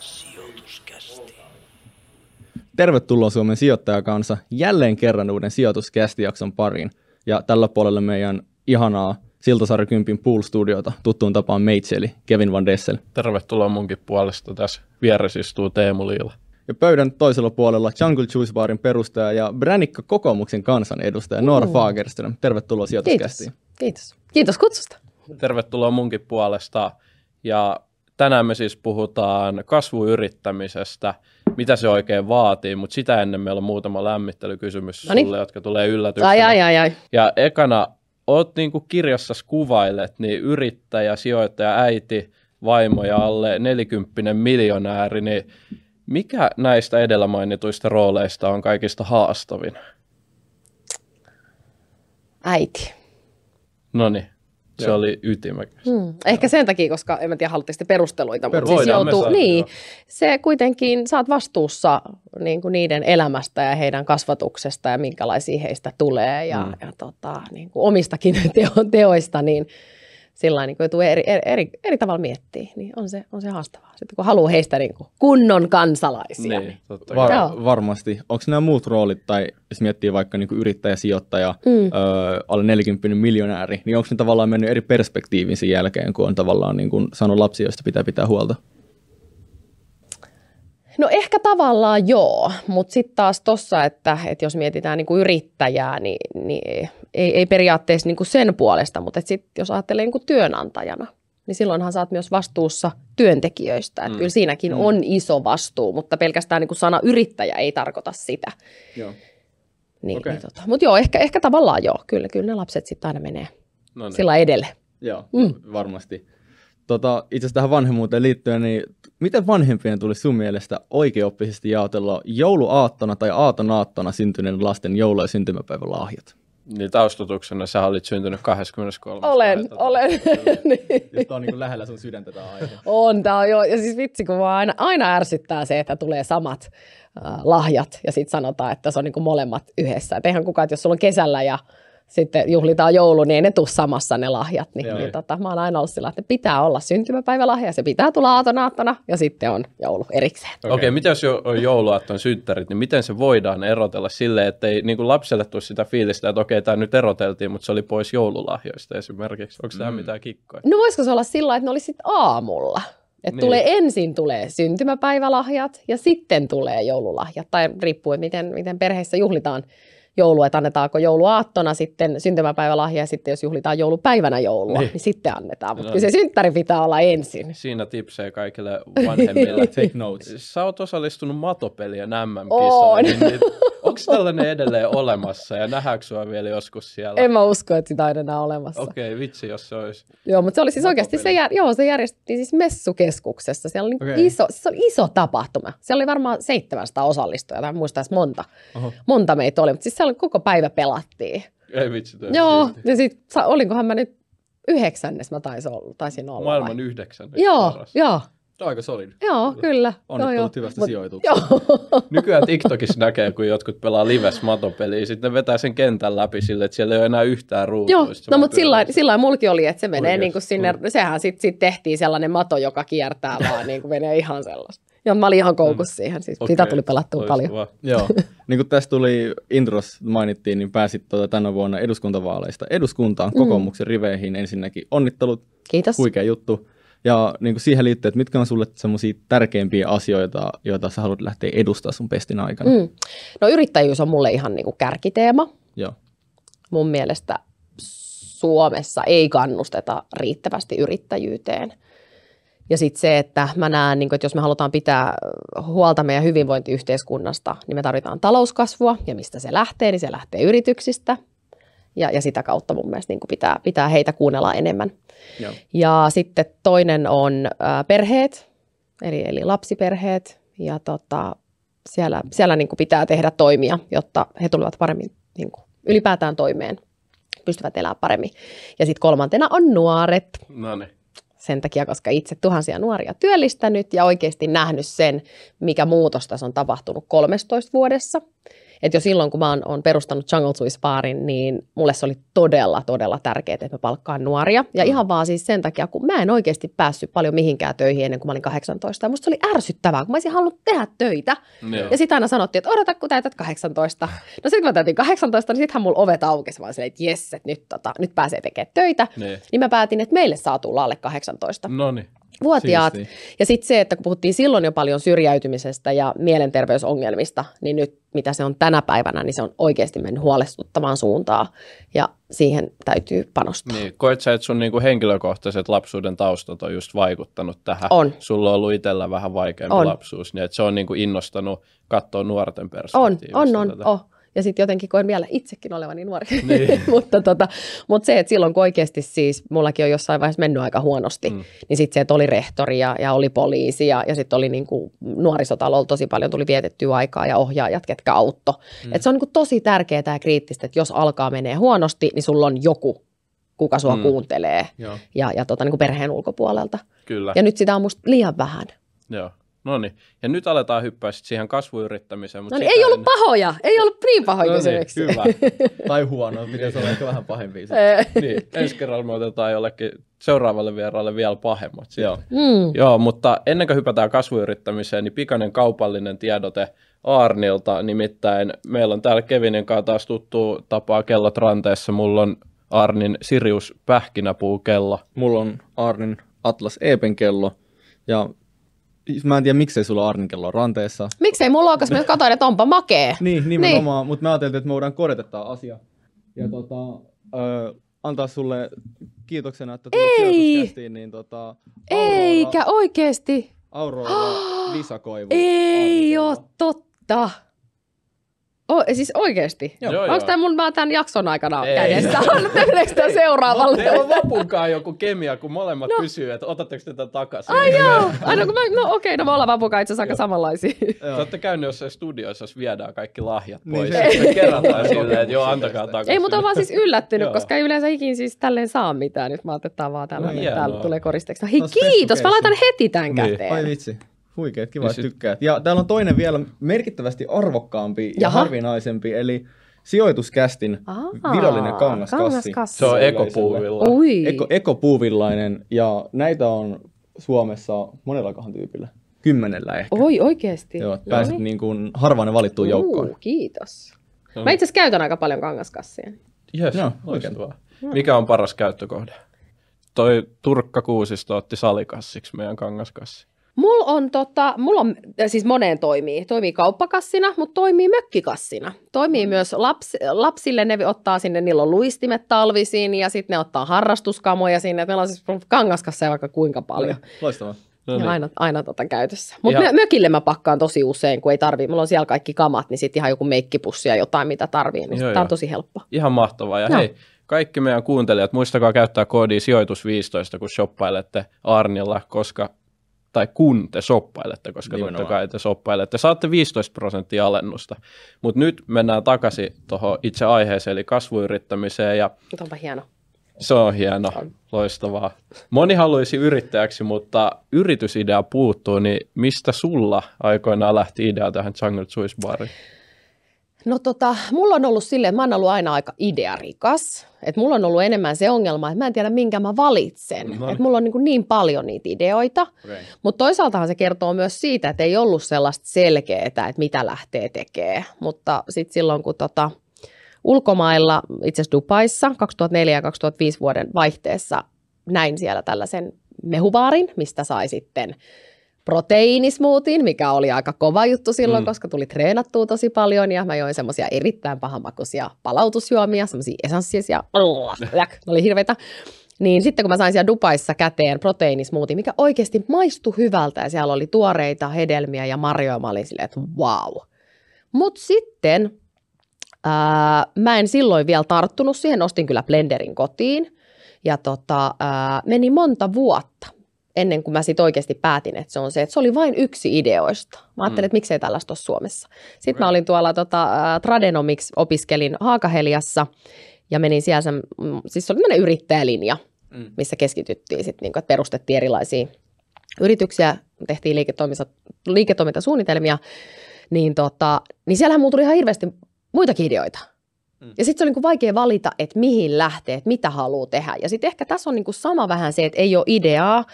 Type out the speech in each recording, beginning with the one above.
Sijoituskästi. Tervetuloa Suomen sijoittajakansa jälleen kerran uuden sijoituskästijakson pariin. Ja tällä puolella meidän ihanaa Siltasaari Kympin Pool-studiota tuttuun tapaan meitseli Kevin Van Dessel. Tervetuloa munkin puolesta. Tässä vieressä istuu Teemu Liila. Ja pöydän toisella puolella Jungle Juice Barin perustaja ja Bränikka kokoomuksen kansanedustaja Noora mm. Fagerström. Tervetuloa sijoituskästiin. Kiitos. Kiitos. Kiitos kutsusta. Tervetuloa munkin puolesta. Ja tänään me siis puhutaan kasvuyrittämisestä, mitä se oikein vaatii, mutta sitä ennen meillä on muutama lämmittelykysymys Noniin. sulle, jotka tulee yllätyksenä. Ai, ai, ai, ai. Ja ekana, oot niin kuin kirjassa kuvailet, niin yrittäjä, sijoittaja, äiti, vaimo ja alle nelikymppinen miljonääri, niin mikä näistä edellä mainituista rooleista on kaikista haastavin? Äiti. No niin, se Joo. oli ytimekäs. Hmm. Ehkä sen takia, koska en mä tiedä, haluatteko perusteluita, mutta siis joutuu, niin, se kuitenkin, saat vastuussa niin kuin niiden elämästä ja heidän kasvatuksesta ja minkälaisia heistä tulee ja, hmm. ja tota, niin kuin omistakin teo, teoista, niin sillä niin joutuu eri, eri, eri, eri tavalla miettiä, niin on se, on se haastavaa. Sitten kun haluaa heistä niin kuin kunnon kansalaisia. Niin, totta Var, varmasti. Onko nämä muut roolit, tai jos miettii vaikka niin kuin yrittäjä, sijoittaja, mm. ö, alle 40 miljonääri, niin onko ne tavallaan mennyt eri perspektiivin sen jälkeen, kun on tavallaan niin kuin sanonut lapsi, joista pitää pitää huolta? No ehkä tavallaan joo, mutta sitten taas tuossa, että, että jos mietitään niin kuin yrittäjää, niin, niin ei, ei periaatteessa niin kuin sen puolesta, mutta sitten jos ajattelee niin kuin työnantajana, niin silloinhan saat myös vastuussa työntekijöistä. Että mm. Kyllä siinäkin mm. on iso vastuu, mutta pelkästään niin kuin sana yrittäjä ei tarkoita sitä. Joo. Niin, okay. niin tota. Mutta joo, ehkä, ehkä tavallaan joo. Kyllä, kyllä ne lapset sitten aina menee no niin. sillä edelle. Joo, mm. varmasti. Tota, itse asiassa tähän vanhemmuuteen liittyen, niin miten vanhempien tulisi sun mielestä oikeoppisesti jaotella jouluaattona tai aatonaattona syntyneiden lasten joulu- ja syntymäpäivän lahjat? Niin taustutuksena sä olit syntynyt 23. Olen, päivä, olen. niin. On niin lähellä sun sydäntä tämä aihe. On, tämä on jo. Ja siis vitsi, kun aina, aina ärsyttää se, että tulee samat äh, lahjat ja sitten sanotaan, että se on niin molemmat yhdessä. Et eihän kukaan, että jos sulla on kesällä ja sitten juhlitaan joulu, niin ei ne tule samassa ne lahjat. Niin, niin tota, mä oon aina ollut sillä, että pitää olla syntymäpäivälahja, se pitää tulla aatonaattona ja sitten on joulu erikseen. Okei, okay. okay, mitä jos on jouluaatton synttärit, niin miten se voidaan erotella sille, että ei niin kuin lapselle tule sitä fiilistä, että okei, okay, tämä nyt eroteltiin, mutta se oli pois joululahjoista esimerkiksi. Onko mm. tämä mitään kikkoja? No voisiko se olla sillä, että ne olisi sitten aamulla? Että niin. tulee ensin tulee syntymäpäivälahjat ja sitten tulee joululahjat, tai riippuu, miten, miten perheessä juhlitaan joulu, että annetaanko jouluaattona sitten syntymäpäivälahja ja sitten jos juhlitaan joulupäivänä joulua, niin, niin sitten annetaan. Mutta no. kyllä se synttäri pitää olla ensin. Siinä tipsejä kaikille vanhemmille. Take notes. Sä oot osallistunut matopelien MM-kisoihin. Niin onko tällainen edelleen olemassa ja nähdäänkö sua vielä joskus siellä? En mä usko, että sitä on enää olemassa. Okei, okay, vitsi, jos se olisi. Joo, mutta se oli siis oikeasti, se, jär, joo, se järjestettiin siis messukeskuksessa. Siellä oli okay. iso, se oli iso tapahtuma. Siellä oli varmaan 700 osallistujaa, tai muista edes monta. Oho. Monta meitä oli, mutta siis siellä koko päivä pelattiin. Ei vitsi. Joo, ja sitten olinkohan mä nyt yhdeksännes mä taisin olla. Taisin olla Maailman vai? yhdeksännes. Joo, paras. joo. Aika solid. Joo, kyllä. Onnittelut joo, hyvästä Mut, sijoituksesta. Joo. Nykyään TikTokissa näkee, kun jotkut pelaa lives matopeliä, sitten ne vetää sen kentän läpi sille, että siellä ei ole enää yhtään ruutua. Joo, no mutta sillä lailla mulki oli, että se menee niin kuin sinne, mm. sehän sitten sit tehtiin sellainen mato, joka kiertää vaan, niin kuin menee ihan sellaista. Joo, mä olin ihan koukussa mm. siihen, siis okay. sitä tuli pelattua paljon. Joo, niin kuin tässä tuli intros mainittiin, niin pääsit tuota tänä vuonna eduskuntavaaleista eduskuntaan mm. kokoomuksen riveihin ensinnäkin. Onnittelut, Kiitos. huikea juttu. Ja niin kuin siihen liittyen, että mitkä on sulle semmoisia tärkeimpiä asioita, joita sä haluat lähteä edustaa sun pestin aikana? Mm. No yrittäjyys on mulle ihan niin kuin kärkiteema. Joo. Mun mielestä Suomessa ei kannusteta riittävästi yrittäjyyteen. Ja sitten se, että mä näen, niin että jos me halutaan pitää huolta meidän hyvinvointiyhteiskunnasta, niin me tarvitaan talouskasvua. Ja mistä se lähtee, niin se lähtee yrityksistä ja, ja sitä kautta mun mielestä niin pitää, pitää heitä kuunnella enemmän. Joo. Ja sitten toinen on ä, perheet, eli, eli lapsiperheet, ja tota, siellä, siellä niin pitää tehdä toimia, jotta he tulevat paremmin niin ylipäätään toimeen, pystyvät elämään paremmin. Ja sitten kolmantena on nuoret. No niin. Sen takia, koska itse tuhansia nuoria työllistänyt ja oikeasti nähnyt sen, mikä muutos tässä on tapahtunut 13 vuodessa. Että jo silloin, kun mä oon, oon perustanut Jungle Juice Barin, niin mulle se oli todella, todella tärkeää, että mä palkkaan nuoria. Ja Mm. ihan vaan siis sen takia, kun mä en oikeasti päässyt paljon mihinkään töihin ennen kuin mä olin 18. Ja musta se oli ärsyttävää, kun mä olisin halunnut tehdä töitä. Joo. Ja sitten aina sanottiin, että odota, kun täytät 18. No sitten kun mä täytin 18, niin sittenhän mulla ovet aukesi. Mä olin silleen, että jes, että nyt, tota, nyt pääsee tekemään töitä. Niin. Niin mä päätin, että meille saa tulla alle 18 No niin. Vuotiaat. Siistiä. Ja sitten se, että kun puhuttiin silloin jo paljon syrjäytymisestä ja mielenterveysongelmista, niin nyt mitä se on tänä päivänä, niin se on oikeasti mennyt huolestuttavaan suuntaan. Ja siihen täytyy panostaa. Niin, koet sä, että sun niinku henkilökohtaiset lapsuuden taustat on just vaikuttanut tähän? On. Sulla on ollut itsellä vähän vaikeampi On. lapsuus, niin että se on niinku innostanut katsoa nuorten On, perspektiivistä. on, on, tätä. oh. Ja sitten jotenkin koen vielä itsekin olevani nuori. Niin. mutta, tota, mutta se, että silloin kun oikeasti siis, mullakin on jossain vaiheessa mennyt aika huonosti, Mm. niin sitten se, että oli rehtori ja, ja oli poliisi ja, ja sitten oli niinku nuorisotalolla tosi paljon tuli vietettyä aikaa ja ohjaajat, ketkä autto. Mm. Et se on niinku tosi tärkeää ja kriittistä, että jos alkaa menee huonosti, niin sulla on joku, kuka sua Mm. mm. kuuntelee Joo. ja, ja tota, niinku perheen ulkopuolelta. Kyllä, Ja nyt sitä on musta liian vähän. joo. No niin, ja nyt aletaan hyppää sit siihen kasvuyrittämiseen. Mutta No niin, ei ollut pahoja, ei ollut niin pahoja no niin, hyvä. Tai huono, miten se on ehkä vähän pahempi. Niin, ensi kerralla me otetaan jollekin seuraavalle vieraalle vielä pahemmat. Joo. mm. Joo, mutta ennen kuin hypätään kasvuyrittämiseen, niin pikainen kaupallinen tiedote Arnilta. Nimittäin meillä on täällä Kevinin kanssa taas tuttu tapaa kellot ranteessa. Mulla on Arnin Sirius pähkinäpuukello. Mulla on Arnin Atlas Epen kello. Ja mä en tiedä, miksei sulla on Arnin kello ranteessa. Miksei mulla ole, koska mä katsoin, että onpa makee. Niin, nimenomaan. Mutta me ajattelin, että me voidaan korjata tämä asia. Ja tota, ö, antaa sulle kiitoksena, että tulit Ei. sijoituskästiin, niin tota, Eikä oikeesti. Aurora lisäkoivu. Ei kello. totta. O, siis oikeesti? Joo, Joo, joo. Onko tämä mun vaan tämän jakson aikana Ei. kädessä? Tehdäänkö tämä seuraavalle? Teillä on lopunkaan joku kemia, kun molemmat no. kysyy, että otatteko tätä takaisin. Ai joo. Aina kun mä, no okei, no me ollaan vapukaan itse asiassa aika samanlaisia. Te olette käynyt jossain studioissa, jos viedään kaikki lahjat Niin, pois. se- Niin, kerätään Ei. silleen, että joo, antakaa takaisin. Ei, mutta on vaan siis yllättynyt, koska ei yleensä ikin siis tälleen saa mitään. Nyt mä ajattelin, että tää on vaan No tällainen, hienoa. täällä tulee koristeeksi. Hei, No, kiitos, mä laitan heti tämän Niin. käteen. Ai vitsi. Huikeet, kiva, Ja että tykkäät. Ja täällä on toinen vielä merkittävästi arvokkaampi ja Jaha. harvinaisempi, eli sijoituskästin Aa, virallinen kangaskassi. kangaskassi. Se on ekopuuvilla. Eko, ekopuuvillainen, ja näitä on Suomessa monellakohan tyypillä. Kymmenellä ehkä. Oi, oikeesti? Joo, että pääsit niin kuin harvainen valittuun joukkoon. Uu, kiitos. No Mä itse asiassa käytän aika paljon kangaskassia. Yes, Joo, loistavaa. Mikä on paras käyttökohde? Toi Turkka Kuusisto otti salikassiksi meidän kangaskassi. Mulla on, tota, mulla on siis moneen toimii. Toimii kauppakassina, mutta toimii mökkikassina. Toimii myös laps, lapsille, ne ottaa sinne, niillä on luistimet talvisin ja sitten ne ottaa harrastuskamoja sinne. Meillä on siis kangaskasseja vaikka kuinka paljon. Loistavaa. No niin. aina, aina tota käytössä. Mutta mö, mökille mä pakkaan tosi usein, kun ei tarvii. Mulla on siellä kaikki kamat, niin sitten ihan joku meikkipussi ja jotain, mitä tarvii. Niin Joo, tää on tosi helppo. Ihan mahtavaa. Ja Joo. hei, kaikki meidän kuuntelijat, muistakaa käyttää koodia sijoitus15, kun shoppailette Arnilla, koska tai kun te shoppailette, koska Nimenomaan. totta kai te shoppailette, saatte 15 prosenttia alennusta. Mutta nyt mennään takaisin tuohon itse aiheeseen, eli kasvuyrittämiseen, ja onpa hieno. se on hieno, loistavaa. Moni haluaisi yrittäjäksi, mutta yritysidea puuttuu, niin mistä sulla aikoinaan lähti idea tähän Jungle Juice Bariin? No tota, mulla on ollut silleen, mä oon ollut aina aika idearikas. Että mulla on ollut enemmän se ongelma, että mä en tiedä minkä mä valitsen. No niin. Että mulla on niin, niin paljon niitä ideoita. Okay. Mutta toisaaltahan se kertoo myös siitä, että ei ollut sellaista selkeää, että mitä lähtee tekemään. Mutta sitten silloin, kun tota, ulkomailla, itse asiassa Dubaissa 2004 ja 2005 vuoden vaihteessa näin siellä tällaisen mehubaarin, mistä sai sitten proteiinismootin, mikä oli aika kova juttu silloin, Mm. koska tuli treenattua tosi paljon ja mä join semmoisia erittäin pahamakuisia palautusjuomia, semmoisia esanssisia, ne oli hirveitä. Niin sitten kun mä sain siellä Dubaissa käteen proteiinismootin, mikä oikeasti maistui hyvältä ja siellä oli tuoreita hedelmiä ja marjoja, mä olin silleen, että wow. Mutta sitten ää, mä en silloin vielä tarttunut siihen, ostin kyllä blenderin kotiin ja tota, ää, meni monta vuotta ennen kuin mä sitten oikeasti päätin, että se on se, että se oli vain yksi ideoista. Mä ajattelin, Mm. että miksei tällaista ole Suomessa. Sitten mä olin tuolla tota, Tradenomics, opiskelin Haakaheliassa ja menin siellä, sen, mm, siis se oli tämmöinen yrittäjälinja, Mm. missä keskityttiin sitten, niin kuin, että perustettiin erilaisia yrityksiä, tehtiin liiketoiminta, liiketoimintasuunnitelmia, niin, tota, niin siellähän mulla tuli ihan hirveästi muitakin ideoita. Mm. Ja sitten se on niinku vaikea valita, että mihin lähtee, että mitä haluaa tehdä. Ja sitten ehkä tässä on niinku sama vähän se, että ei ole ideaa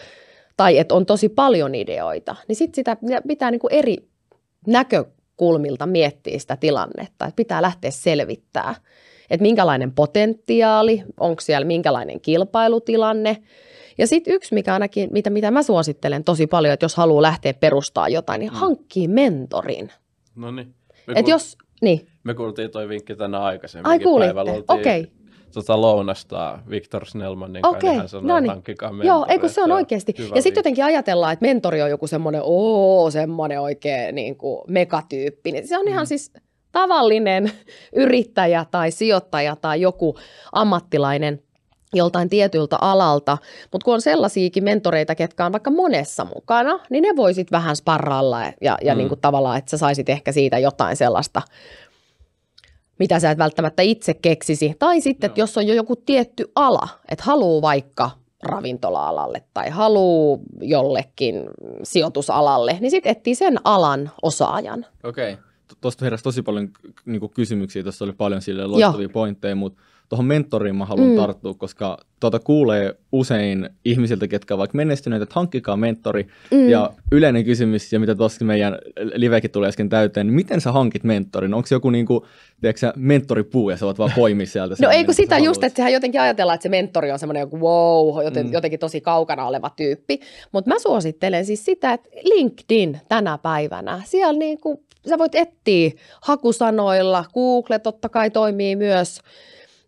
tai että on tosi paljon ideoita. Niin sitten sitä pitää niinku eri näkökulmilta miettiä sitä tilannetta, että pitää lähteä selvittää, että minkälainen potentiaali, onko siellä minkälainen kilpailutilanne. Ja sitten yksi, mikä ainakin, mitä, mitä mä suosittelen tosi paljon, että jos haluaa lähteä perustaa jotain, niin Mm. hankkii mentorin. No niin. Kuul- jos, niin, me kuultiin toi vinkki tänään aikaisemmin. ai kuulitte, okei. Tota lounasta Viktor Snellmanin Okei, kanssa, niin hän sanoi, no niin. hankkikaa Joo, eikö se on oikeasti. Ja sitten jotenkin ajatellaan, että mentori on joku semmoinen, oo, semmoinen oikein niin kuin megatyyppi. Niin se on ihan Mm. siis tavallinen yrittäjä tai sijoittaja tai joku ammattilainen joltain tietyltä alalta, mutta kun on sellaisiakin mentoreita, ketkä on vaikka monessa mukana, niin ne voisit vähän sparrailla ja, ja Mm. niin kuin tavallaan, että sä saisit ehkä siitä jotain sellaista, mitä sä et välttämättä itse keksisi. Tai sitten, että Joo. jos on jo joku tietty ala, että haluaa vaikka ravintola-alalle tai haluaa jollekin sijoitusalalle, niin sitten etsii sen alan osaajan. Okei. Tuosta heräsi tosi paljon niin kysymyksiä, tuossa oli paljon sille loistavia pointteja, mutta tuohon mentoriin mä haluan Mm. tarttua, koska tuota kuulee usein ihmisiltä, ketkä ovat vaikka menestyneet, että hankkikaa mentori. Mm. Ja yleinen kysymys, ja mitä tuossa meidän livekin tulee äsken täyteen, niin miten sä hankit mentorin? Onko se joku niin kuin, tiedätkö, sä, mentoripuu ja sä voit vaan poimia sieltä? No sen, ei minkä kun sä sitä haluat? just, että sehän jotenkin ajatellaan, että se mentori on semmoinen joku wow, joten, Mm. jotenkin tosi kaukana oleva tyyppi. Mutta mä suosittelen siis sitä, että LinkedIn tänä päivänä, siellä niin kuin, sä voit etsiä hakusanoilla, Google totta kai toimii myös.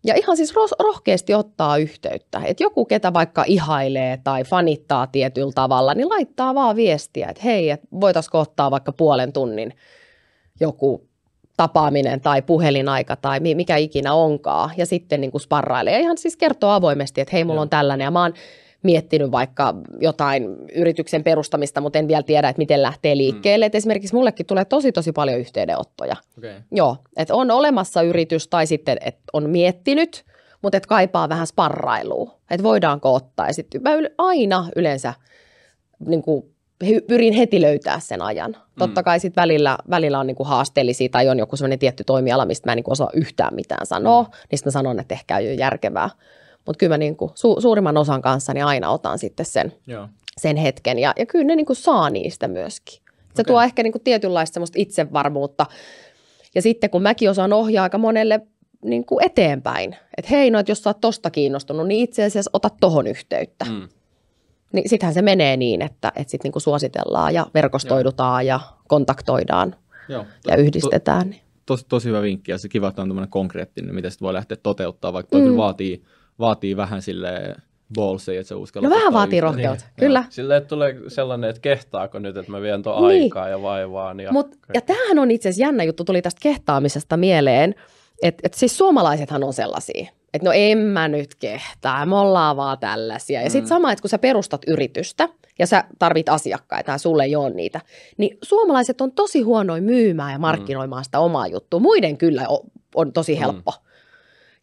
Ja ihan siis rohkeasti ottaa yhteyttä. Että joku, ketä vaikka ihailee tai fanittaa tietyllä tavalla, niin laittaa vaan viestiä, että hei, että voitaisiko ottaa vaikka puolen tunnin joku tapaaminen tai puhelinaika tai mi- mikä ikinä onkaan. Ja sitten niin kuin sparrailee ja ihan siis kertoo avoimesti, että hei, mulla on tällainen ja mä oon miettinyt vaikka jotain yrityksen perustamista, mutta en vielä tiedä, että miten lähtee liikkeelle. Mm. Et esimerkiksi mullekin tulee tosi tosi paljon yhteydenottoja. Okei. Joo, että on olemassa yritys tai sitten, että on miettinyt, mutta että kaipaa vähän sparrailua, että voidaanko ottaa. Ja sitten mä aina yleensä niin kuin, pyrin heti löytää sen ajan. Totta kai sitten välillä, välillä on niin kuin haasteellisia tai on joku sellainen tietty toimiala, mistä mä en niin osaa yhtään mitään sanoa, mm. niin sitten sanon, että ehkä ei ole järkevää. Mutta kyllä mä niin kuin, su- suurimman osan kanssa niin aina otan sitten sen, Joo. sen hetken ja, ja kyllä ne niin kuin saa niistä myöskin. Se Okei. tuo ehkä niin kuin tietynlaista semmoista itsevarmuutta. Ja sitten kun mäkin osaan ohjaa aika monelle niin kuin eteenpäin, että hei, no, että jos sä oot tosta kiinnostunut, niin itse asiassa ota tohon yhteyttä. Mm. Niin sittenhän se menee niin, että, että sitten niin suositellaan ja verkostoidutaan ja kontaktoidaan Joo. ja yhdistetään. niin. Tosi, tosi hyvä vinkki ja se kiva, että on tämmöinen konkreettinen, mitä sitten voi lähteä toteuttaa, vaikka mm. kyllä vaatii, vaatii vähän sille ballsia, että se uskallat No vähän vaatii rohkeutta, Niin, kyllä. Silleen, että tulee sellainen, että kehtaako nyt, että mä vien tuon Niin. aikaa ja vaivaan. Ja, Mut, ja tämähän on itse asiassa jännä juttu, tuli tästä kehtaamisesta mieleen, että et siis suomalaisethan on sellaisia, että no en mä nyt kehtaa, me ollaan vaan tällaisia. Ja sitten Mm. sama, että kun sä perustat yritystä ja sä tarvit asiakkaita ja sulle ei ole niitä, niin suomalaiset on tosi huonoin myymään ja markkinoimaan sitä omaa juttua. Muiden kyllä on, on tosi Mm.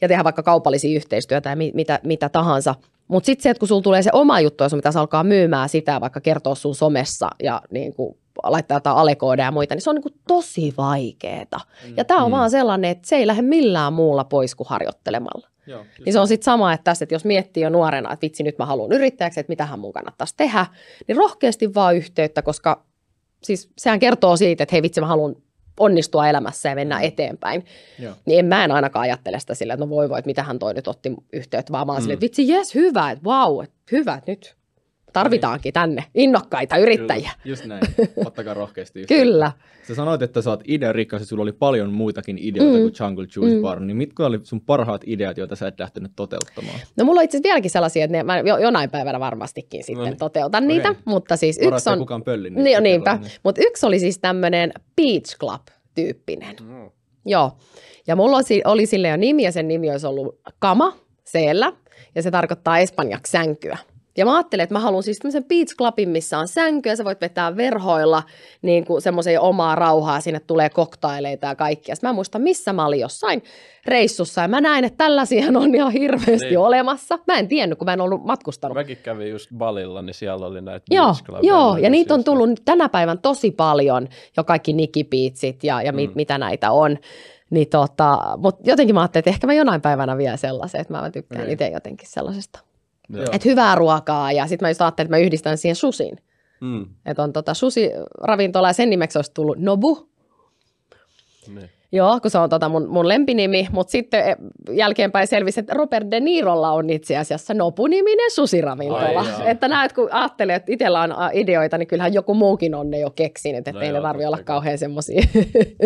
Ja tehdä vaikka kaupallisia yhteistyötä ja mi- mitä, mitä tahansa. Mutta sitten se, että kun sulla tulee se oma juttu ja sun pitäisi alkaa myymään sitä, vaikka kertoa sun somessa ja niin kuin laittaa jotain alekoodeja ja muita, niin se on niin kuin tosi vaikeeta. Ja tämä on Mm. vaan sellainen, että se ei lähde millään muulla pois kuin harjoittelemalla. Joo, just Niin se on sitten sama, että tässä, että jos miettii jo nuorena, että vitsi nyt mä haluan yrittäjäksi, että mitähän mun kannattaisi tehdä, niin rohkeasti vaan yhteyttä, koska siis sehän kertoo siitä, että hei vitsi mä haluan onnistua elämässä ja mennä eteenpäin. Joo. Niin en mä en ainakaan ajattele sitä silleen, että no voi voi, että mitähän toi nyt otti yhteyttä, vaan mä oon Mm. silleen, että vitsi jes, hyvä, että vau, että hyvä, että nyt tarvitaankin tänne innokkaita yrittäjiä. Just näin. Ottakaa rohkeasti. Kyllä. Sä sanoit, että sä oot idearikkas ja sulla oli paljon muitakin ideoita Mm. kuin Jungle Juice Mm. Bar, niin mitkä oli sun parhaat ideat, joita sä et lähtenyt toteuttamaan? No mulla on itse asiassa vieläkin sellaisia, että ne, mä jo, jonain päivänä varmastikin sitten No niin. toteutan niitä, Okei. mutta siis Varo, yksi on, kukaan pölli niin, niinpä, niin. mutta yksi oli siis tämmöinen Beach Club-tyyppinen. Mm. Joo, ja mulla oli, oli sille jo nimi ja sen nimi olisi ollut Kama, seellä, ja se tarkoittaa espanjaksi sänkyä. Ja mä ajattelin, että mä haluan siis tämmöisen beach clubin, missä on sänky ja sä voit vetää verhoilla niin kuin semmoisen omaa rauhaa, sinne tulee koktaileita ja kaikkia. Sitten mä en muista, missä mä olin jossain reissussa ja mä näin, että tällaisia on ihan hirveästi Niin. olemassa. Mä en tiennyt, kun mä en ollut matkustanut. Mäkin kävin just Balilla, niin siellä oli näitä Joo, joo, ja niitä on tullut tänä päivän tosi paljon, jo kaikki nikipiitsit ja, ja mit, Mm. mitä näitä on. Niin tota, mutta jotenkin mä ajattelin, että ehkä mä jonain päivänä vielä sellaisen, että mä tykkään Okei. itse jotenkin sellaisesta. Että hyvää ruokaa ja sitten mä just ajattelin, että mä yhdistän siihen susiin. Mm. Että on tota susi-ravintola ja sen nimeksi olisi tullut Nobu. Niin. Joo, kun se on tota mun, mun lempinimi, mutta sitten eh, jälkeenpäin selvisi, että Robert De Nirolla on itse asiassa Nopu-niminen susiravintola. Ai että näet, kun ajattelee, että itsellä on a, ideoita, niin kyllähän joku muukin on ne jo keksinyt, että No ei ne tarvitse olla kauhean semmoisia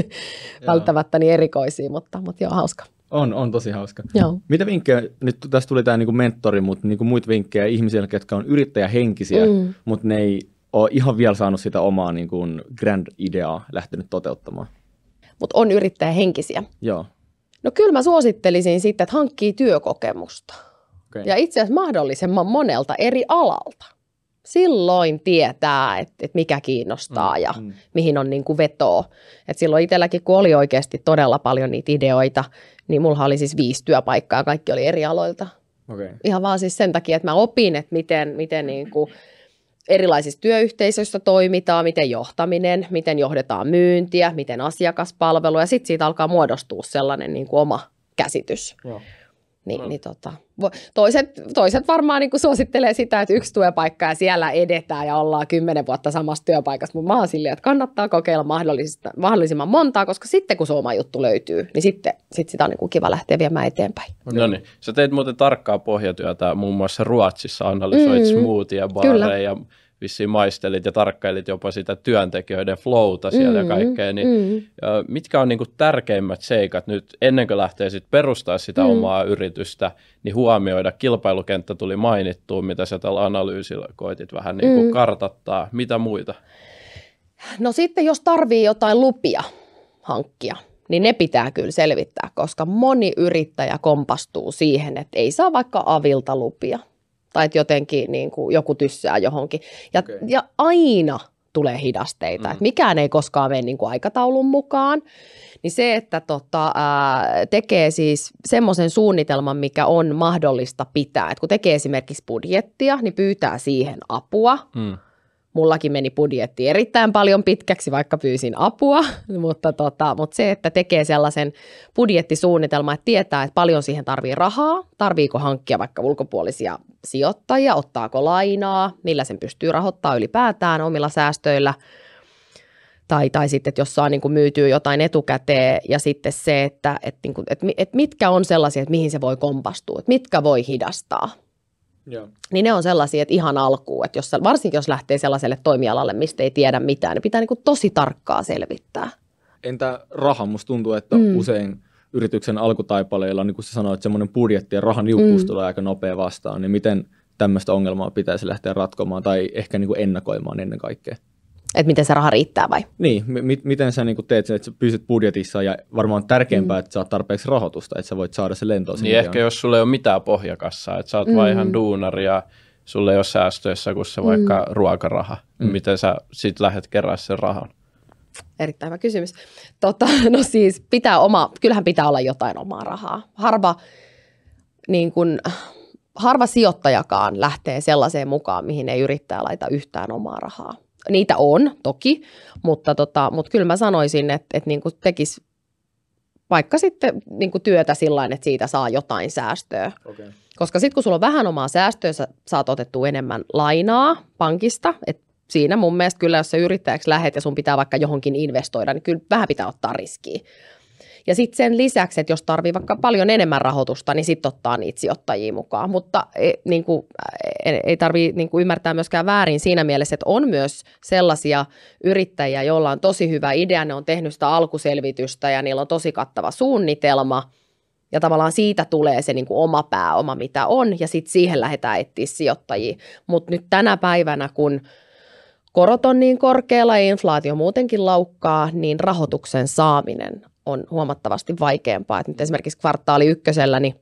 välttämättä niin erikoisia, mutta, mutta joo, hauska. On, on tosi hauska. Joo. Mitä vinkkejä, nyt tässä tuli tämä niinku mentori, mutta niinku muita vinkkejä ihmisille, jotka on yrittäjähenkisiä, Mm. mutta ne ei ole ihan vielä saanut sitä omaa niinku grand-ideaa lähtenyt toteuttamaan. Mutta on yrittäjähenkisiä. Joo. No kyllä mä suosittelisin sitten, että hankkii työkokemusta. Okay. Ja itse asiassa mahdollisimman monelta eri alalta. Silloin tietää, että, että mikä kiinnostaa mm, ja mm. mihin on niin kuin vetoa. Et silloin itselläkin, kun oli oikeasti todella paljon niitä ideoita, niin mulla oli siis viisi työpaikkaa, kaikki oli eri aloilta. Okay. Ihan vaan siis sen takia, että mä opin, että miten, miten niin kuin erilaisissa työyhteisöissä toimitaan, miten johtaminen, miten johdetaan myyntiä, miten asiakaspalvelu, ja sitten siitä alkaa muodostua sellainen niin kuin oma käsitys. Joo. Niin, No. niin tota, toiset, toiset varmaan niin suosittelee sitä, että yksi työpaikka ja siellä edetään ja ollaan kymmenen vuotta samassa työpaikassa, mutta mä oon silleen, että kannattaa kokeilla mahdollisista- mahdollisimman montaa, koska sitten kun se oma juttu löytyy, niin sitten sit sitä on niin kiva lähteä viemään eteenpäin. No niin, sä teit muuten tarkkaa pohjatyötä muun muassa Ruotsissa, analysoit Mm. mm. smoothia Kyllä. Vissiin maistelit ja tarkkailit jopa sitä työntekijöiden flowta siellä Mm, ja kaikkea, niin mm. ja mitkä on niinku tärkeimmät seikat nyt ennen kuin lähtee sit perustaa sitä Mm. omaa yritystä, niin huomioida, kilpailukenttä tuli mainittua, mitä sä tällä analyysillä koitit vähän niinku Mm. mm. kartattaa, mitä muita? No sitten jos tarvii jotain lupia hankkia, niin ne pitää kyllä selvittää, koska moni yrittäjä kompastuu siihen, että ei saa vaikka avilta lupia. Tai että jotenkin niin kuin joku tyssää johonkin. Ja, Okei. ja aina tulee hidasteita, Mm. että mikään ei koskaan mene niin kuin aikataulun mukaan. Niin se, että tota, ää, tekee siis semmoisen suunnitelman, mikä on mahdollista pitää. Et kun tekee esimerkiksi budjettia, niin pyytää siihen apua. Mm. Mullakin meni budjetti erittäin paljon pitkäksi, vaikka pyysin apua, mutta, tota, mutta se, että tekee sellaisen budjettisuunnitelman, että tietää, että paljon siihen tarvii rahaa, tarviiko hankkia vaikka ulkopuolisia sijoittajia, ottaako lainaa, millä sen pystyy rahoittamaan ylipäätään omilla säästöillä, tai, tai sitten, että jos saa niin kuin myytyä jotain etukäteen, ja sitten se, että, että, niin kuin, että, että mitkä on sellaisia, että mihin se voi kompastua, että mitkä voi hidastaa Joo. niin ne on sellaisia, että ihan alkuun, että jos, varsinkin jos lähtee sellaiselle toimialalle, mistä ei tiedä mitään, niin pitää niin kuin tosi tarkkaa selvittää. Entä raha? Musta tuntuu, että mm. usein yrityksen alkutaipaleilla, niin kuin sä sanoit, semmoinen budjetti ja rahan niukkuus Mm. mm. tulee aika nopea vastaan, niin miten tämmöistä ongelmaa pitäisi lähteä ratkomaan tai ehkä niin kuin ennakoimaan ennen kaikkea? Että miten se raha riittää vai? Niin, mi- mi- miten sä niin kuin teet sen, että sä pysyt budjetissa ja varmaan tärkeämpää, mm. että saat tarpeeksi rahoitusta, että sä voit saada se lentoon. Niin ehkä jos sulla ei ole mitään pohjakassaa, että sä oot mm. vaan ihan duunari ja sulla ei ole säästöissä kuin se vaikka ruokaraha, mm. niin miten sä sit lähdet kerää sen rahan? Erittäin hyvä kysymys. Tota, no siis pitää oma, kyllähän pitää olla jotain omaa rahaa. Harva, niin kun, harva sijoittajakaan lähtee sellaiseen mukaan, mihin ei yrittää laita yhtään omaa rahaa. Niitä on toki, mutta, tota, mutta kyllä mä sanoisin, että, että niin tekisi vaikka sitten niin työtä sillä että siitä saa jotain säästöä. Okay. Koska sitten kun sulla on vähän omaa säästöä, sä saat otettua enemmän lainaa pankista, että siinä mun mielestä kyllä, jos sä yrittäjäksi lähet ja sun pitää vaikka johonkin investoida, niin kyllä vähän pitää ottaa riskiä. Ja sitten sen lisäksi, että jos tarvii vaikka paljon enemmän rahoitusta, niin sitten ottaa niitä sijoittajia mukaan. Mutta ei, niin kuin, ei tarvitse niin kuin ymmärtää myöskään väärin siinä mielessä, että on myös sellaisia yrittäjiä, joilla on tosi hyvä idea, ne on tehnyt sitä alkuselvitystä ja niillä on tosi kattava suunnitelma, ja tavallaan siitä tulee se niin kuin oma pääoma, mitä on, ja sitten siihen lähdetään etsiä sijoittajia. Mutta nyt tänä päivänä, kun korot on niin korkealla ja inflaatio muutenkin laukkaa, niin rahoituksen saaminen on huomattavasti vaikeampaa. Et nyt esimerkiksi kvartaali ykkösellä niin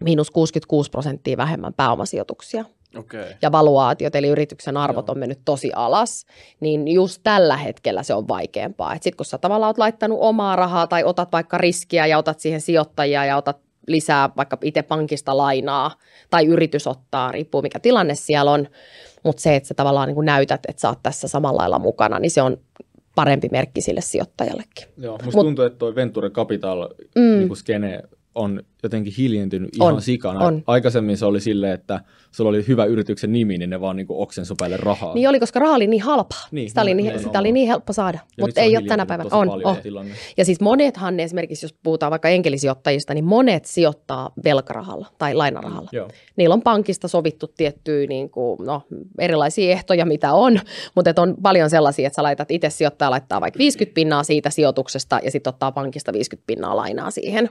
miinus 66 prosenttia vähemmän pääomasijoituksia Okay. ja valuaatiot, eli yrityksen arvot on mennyt tosi alas, niin just tällä hetkellä se on vaikeampaa. Sitten kun sä tavallaan oot laittanut omaa rahaa tai otat vaikka riskiä ja otat siihen sijoittajia ja otat lisää vaikka itse pankista lainaa tai yritys ottaa, riippuu mikä tilanne siellä on, mutta se, että sä tavallaan niin kuin näytät, että sä oot tässä samalla lailla mukana, niin se on parempi merkki sille sijoittajallekin. Joo, musta Mut- tuntuu, että toi Venture Capital Mm. niin skene on jotenkin hiljentynyt ihan On, sikana. on. Aikaisemmin se oli silleen, että sulla oli hyvä yrityksen nimi, niin ne vaan niin oksensu päälle rahaa. Niin oli, koska raha oli niin halpaa. Niin, sitä, oli niin, sitä oli niin helppo saada, Ja mutta ei ole tänä päivänä. On, on. tilanne. Ja siis monethan esimerkiksi, jos puhutaan vaikka enkelisijoittajista, niin monet sijoittaa velkarahalla tai lainarahalla. Joo. Niillä on pankista sovittu tiettyjä niin kuin, no, erilaisia ehtoja, mitä on, mutta on paljon sellaisia, että sä laitat itse sijoittaja laittaa vaikka 50 pinnaa siitä sijoituksesta ja sitten ottaa pankista 50 pinnaa lainaa siihen.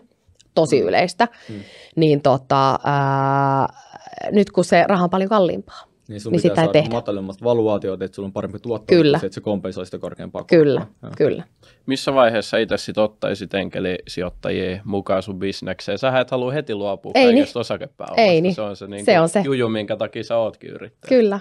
Tosi yleistä. Mm. Niin tota, ää, nyt kun se raha on paljon kalliimpaa. Niin sun Niin niin pitää sitä ei saada tehdä. matalimmat valuaatiot, että sulla on parempi tuotto, Kyllä. että se kompensoi sitä korkeampaa Kyllä. Joo. kyllä. Missä vaiheessa itse sit ottaisit enkelisijoittajia mukaan sun bisnekseen? Sähän et halua heti luopua Ei kaikesta osakepääomasta. Ei niin. Se on se, niin Se on se. juju, minkä takia sä ootkin yrittäjä. Kyllä.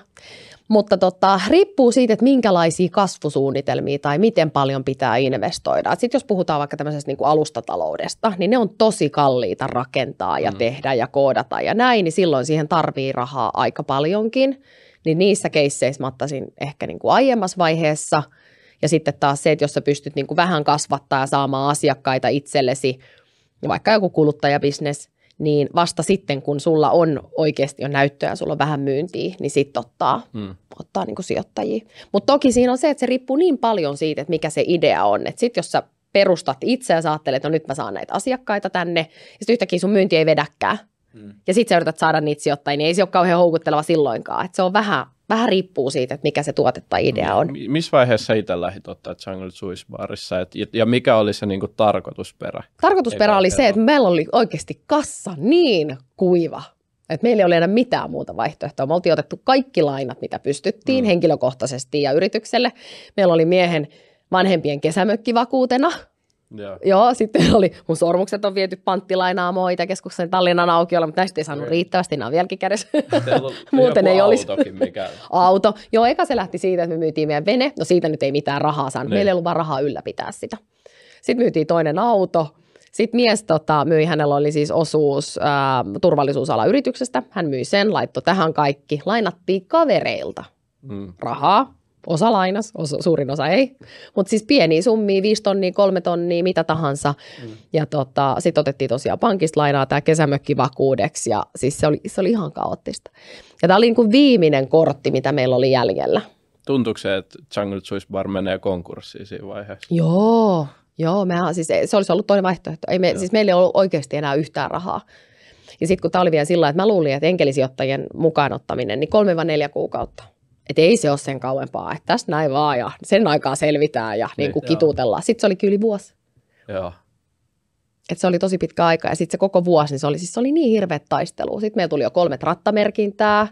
Mutta tota, riippuu siitä, että minkälaisia kasvusuunnitelmia tai miten paljon pitää investoida. Sitten jos puhutaan vaikka tämmöisestä niin kuin alustataloudesta, niin ne on tosi kalliita rakentaa ja Mm. tehdä ja koodata ja näin, niin silloin siihen tarvii rahaa aika paljonkin. Niin niissä keisseissä mä ottaisin ehkä niin kuin aiemmassa vaiheessa. Ja sitten taas se, että jos sä pystyt niin kuin vähän kasvattaa ja saamaan asiakkaita itsellesi, vaikka joku kuluttajabisnes, niin vasta sitten, kun sulla on oikeasti jo näyttöä, sulla on vähän myyntiä, niin sitten ottaa, Mm. ottaa niin sijoittajia. Mutta toki siinä on se, että se riippuu niin paljon siitä, että mikä se idea on. Että sitten jos sä perustat itse ja sä ajattelet, että no nyt mä saan näitä asiakkaita tänne, ja sitten yhtäkkiä sun myynti ei vedäkään, Mm. ja sitten sä yrität saada niitä sijoittajia, niin ei se ole kauhean houkutteleva silloinkaan. Et se on vähän, vähän riippuu siitä, että mikä se tuote tai idea on. Mi- Missä vaiheessa itse lähdit ottaa Jungle Juice Barissa? Et, ja, mikä oli se niinku tarkoitusperä? Tarkoitusperä Eka oli se, että meillä oli oikeasti kassa niin kuiva, että meillä ei ole enää mitään muuta vaihtoehtoa. Me oltiin otettu kaikki lainat, mitä pystyttiin mm. henkilökohtaisesti ja yritykselle. Meillä oli miehen vanhempien kesämökkivakuutena. Joo. Joo, sitten oli, mun sormukset on viety panttilainaamoon Itä-keskuksen Tallinnan aukiolla, mutta näistä ei saanut riittävästi, nämä on vieläkin kädessä. On Muuten ei olisi. autokin, mikä... Auto. Joo, eka se lähti siitä, että me myytiin meidän vene. No siitä nyt ei mitään rahaa saanut. Niin. Meillä ei ollut vaan rahaa ylläpitää sitä. Sitten myytiin toinen auto. Sitten mies tota, myi, hänellä oli siis osuus ää, turvallisuusalan yrityksestä. Hän myi sen, laittoi tähän kaikki. Lainattiin kavereilta Mm. rahaa. Osa lainas, osa, suurin osa ei. Mutta siis pieniä summia, viisi tonnia, kolme tonnia, mitä tahansa. Mm. Ja tota, sitten otettiin tosiaan pankista lainaa tämä kesämökki vakuudeksi ja siis se oli, se oli ihan kaoottista. Ja tämä oli niin kuin viimeinen kortti, mitä meillä oli jäljellä. Tuntuuko se, että Jungle Juice Bar menee konkurssiin siinä vaiheessa? Joo, joo, me, siis se olisi ollut toinen vaihtoehto. Ei me, Joo. siis meillä ei ollut oikeasti enää yhtään rahaa. Ja sitten kun tämä oli vielä sillä että mä luulin, että enkelisijoittajien mukaan ottaminen, niin kolme vai neljä kuukautta. Että ei se ole sen kauempaa, että tästä näin vaan ja sen aikaa selvitään ja niin Niin, kuin kituutellaan. Sitten se oli kyllä yli vuosi. Joo. Että se oli tosi pitkä aika ja sitten se koko vuosi, niin se oli, siis se oli niin hirveä taistelu. Sitten meillä tuli jo kolme rattamerkintää.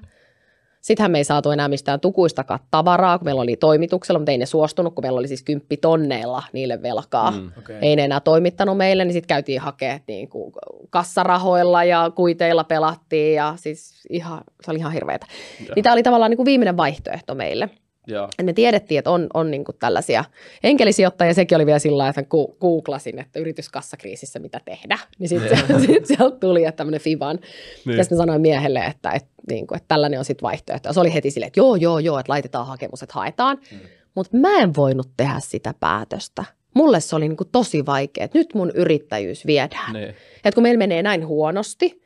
Sittenhän me ei saatu enää mistään tukuistakaan tavaraa, kun meillä oli toimituksella, mutta ei ne suostunut, kun meillä oli siis kymppitonneilla niille velkaa. Mm. Okay. Ei ne enää toimittanut meille, niin sitten käytiin hakemaan niin kuin kassarahoilla ja kuiteilla pelattiin ja siis ihan, se oli ihan hirveetä. Joo. Niin tämä oli tavallaan niin kuin viimeinen vaihtoehto meille. Joo. Et me tiedettiin, että on, on niin kuin tällaisia enkelisijoittajia. Sekin oli vielä sillä lailla, että ku- googlasin, että yrityskassakriisissä mitä tehdä. Niin sitten sit sieltä tuli että tämmöinen Fiban. Niin. Ja sitten sanoin miehelle, että, että, niin kuin, että tällainen on sitten vaihtoehto. Ja se oli heti silleen, että joo, joo, joo, että laitetaan hakemus, että haetaan. Mm. Mutta mä en voinut tehdä sitä päätöstä. Mulle se oli niin kuin tosi vaikea, että nyt mun yrittäjyys viedään. Niin. Että kun meillä menee näin huonosti,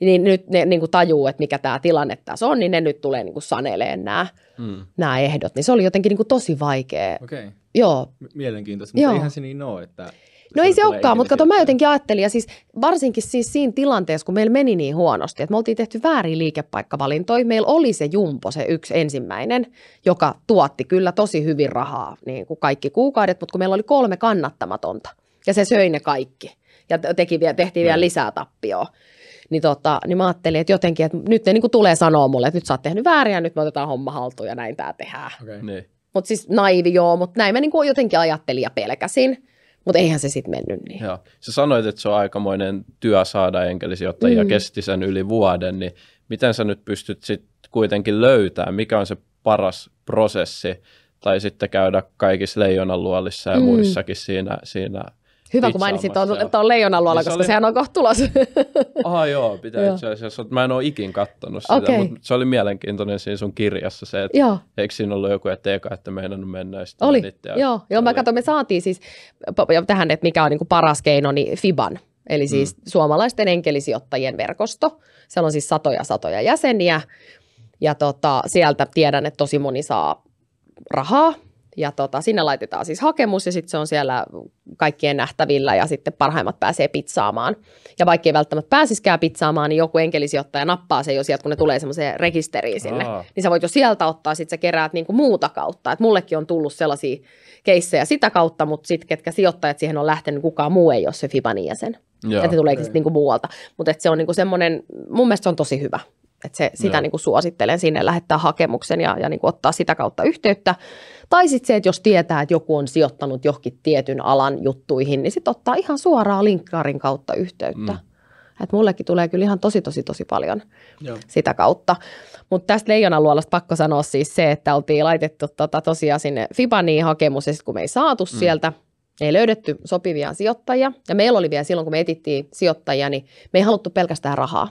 niin nyt ne niin kuin tajuu, että mikä tämä tilanne tässä on, niin ne nyt tulee niin kuin saneleen nämä, Mm. nämä ehdot. Niin se oli jotenkin niin kuin tosi vaikea. Okei, okay. Joo. mielenkiintoista, mutta Joo. eihän se niin ole, että... No ei se olekaan, mutta kato mä jotenkin ajattelin, ja siis varsinkin siis siinä tilanteessa, kun meillä meni niin huonosti, että me oltiin tehty väärin liikepaikkavalintoja, meillä oli se Jumpo, se yksi ensimmäinen, joka tuotti kyllä tosi hyvin rahaa niin kuin kaikki kuukaudet, mutta kun meillä oli kolme kannattamatonta, ja se söi ne kaikki, ja teki, vielä- tehtiin vielä Niin. lisää tappioa. Niin, tota, niin mä ajattelin, että jotenkin, että nyt ne niin kuin tulee sanoa mulle, että nyt sä oot tehnyt väärin ja nyt me otetaan homma haltuun ja näin tää tehdään. Okei. Niin. Mutta siis naivi joo, mutta näin mä niin kuin jotenkin ajattelin ja pelkäsin. Mutta eihän se sitten mennyt niin. Joo. Sä sanoit, että se on aikamoinen työ saada enkelisijoittajia, mm. Kesti sen yli vuoden, niin miten sä nyt pystyt sitten kuitenkin löytämään, mikä on se paras prosessi, tai sitten käydä kaikissa leijonanluolissa ja Mm. muissakin siinä, siinä Hyvä, kun mainitsit tuon, tuon leijonan luola, Niin se koska oli- sehän on kohta tulos. Ah joo, pitää Joo. itse asiassa, mä en ole ikin kattonut sitä, Okei. mutta se oli mielenkiintoinen siinä sun kirjassa se, että Joo. eikö siinä ollut joku, että eka, että meinannut mennä ja sitten Oli, ja joo. joo mä oli- katsoin, me saatiin siis ja tähän, että mikä on niin kuin paras keino, niin FIBAN, eli siis mm. suomalaisten enkelisijoittajien verkosto. Siellä on siis satoja satoja jäseniä, ja tota, sieltä tiedän, että tosi moni saa rahaa, ja tota, sinne laitetaan siis hakemus, ja sitten se on siellä kaikkien nähtävillä, ja sitten parhaimmat pääsee pizzaamaan. Ja vaikka ei välttämättä pääsiskään pizzaamaan, niin joku enkelisijoittaja nappaa sen jo sieltä, kun ne tulee semmoiseen rekisteriin sinne. Aa. Niin sä voit jo sieltä ottaa, sit sä keräät niinku muuta kautta. Et mullekin on tullut sellaisia keissejä sitä kautta, mutta sitten ketkä sijoittajat siihen on lähtenyt, niin kukaan muu ei ole se Fibanin jäsen. Joo. Että ne tuleekin okay. niinku muualta. Mutta se on niinku semmoinen, mun mielestä se on tosi hyvä. Että se, sitä Joo. niinku suosittelen sinne lähettää hakemuksen ja, ja niinku ottaa sitä kautta yhteyttä. Tai sitten se, että jos tietää, että joku on sijoittanut johonkin tietyn alan juttuihin, niin sitten ottaa ihan suoraan linkkaarin kautta yhteyttä. Mm. Mm. Et mullekin tulee kyllä ihan tosi, tosi, tosi paljon Joo. sitä kautta. Mutta tästä leijonaluolasta pakko sanoa siis se, että oltiin laitettu tota tosiaan sinne Fibaniin hakemus, ja sitten kun me ei saatu mm. sieltä, ei löydetty sopivia sijoittajia, ja meillä oli vielä silloin, kun me etittiin sijoittajia, niin me ei haluttu pelkästään rahaa,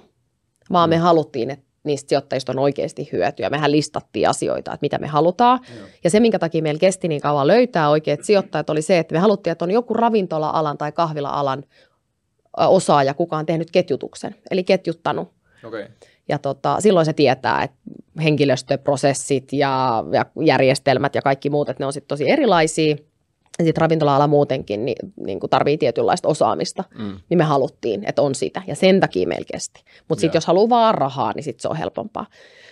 vaan mm. me haluttiin, että niistä sijoittajista on oikeasti hyötyä. Mehän listattiin asioita, että mitä me halutaan. Joo. Ja se, minkä takia meillä kesti niin kauan löytää oikeat sijoittajat, oli se, että me haluttiin, että on joku ravintola-alan tai kahvila-alan osaaja, kuka on tehnyt ketjutuksen, eli ketjuttanut. Okay. ja tota, silloin se tietää, että henkilöstöprosessit ja, ja järjestelmät ja kaikki muut, että ne on sitten tosi erilaisia. Ja sitten ravintola-ala muutenkin niin, niin kuin tarvii tietynlaista osaamista, Mm. niin me haluttiin, että on sitä. Ja sen takia meillä kesti. Mutta sitten jos haluaa vaan rahaa, niin sitten se on helpompaa.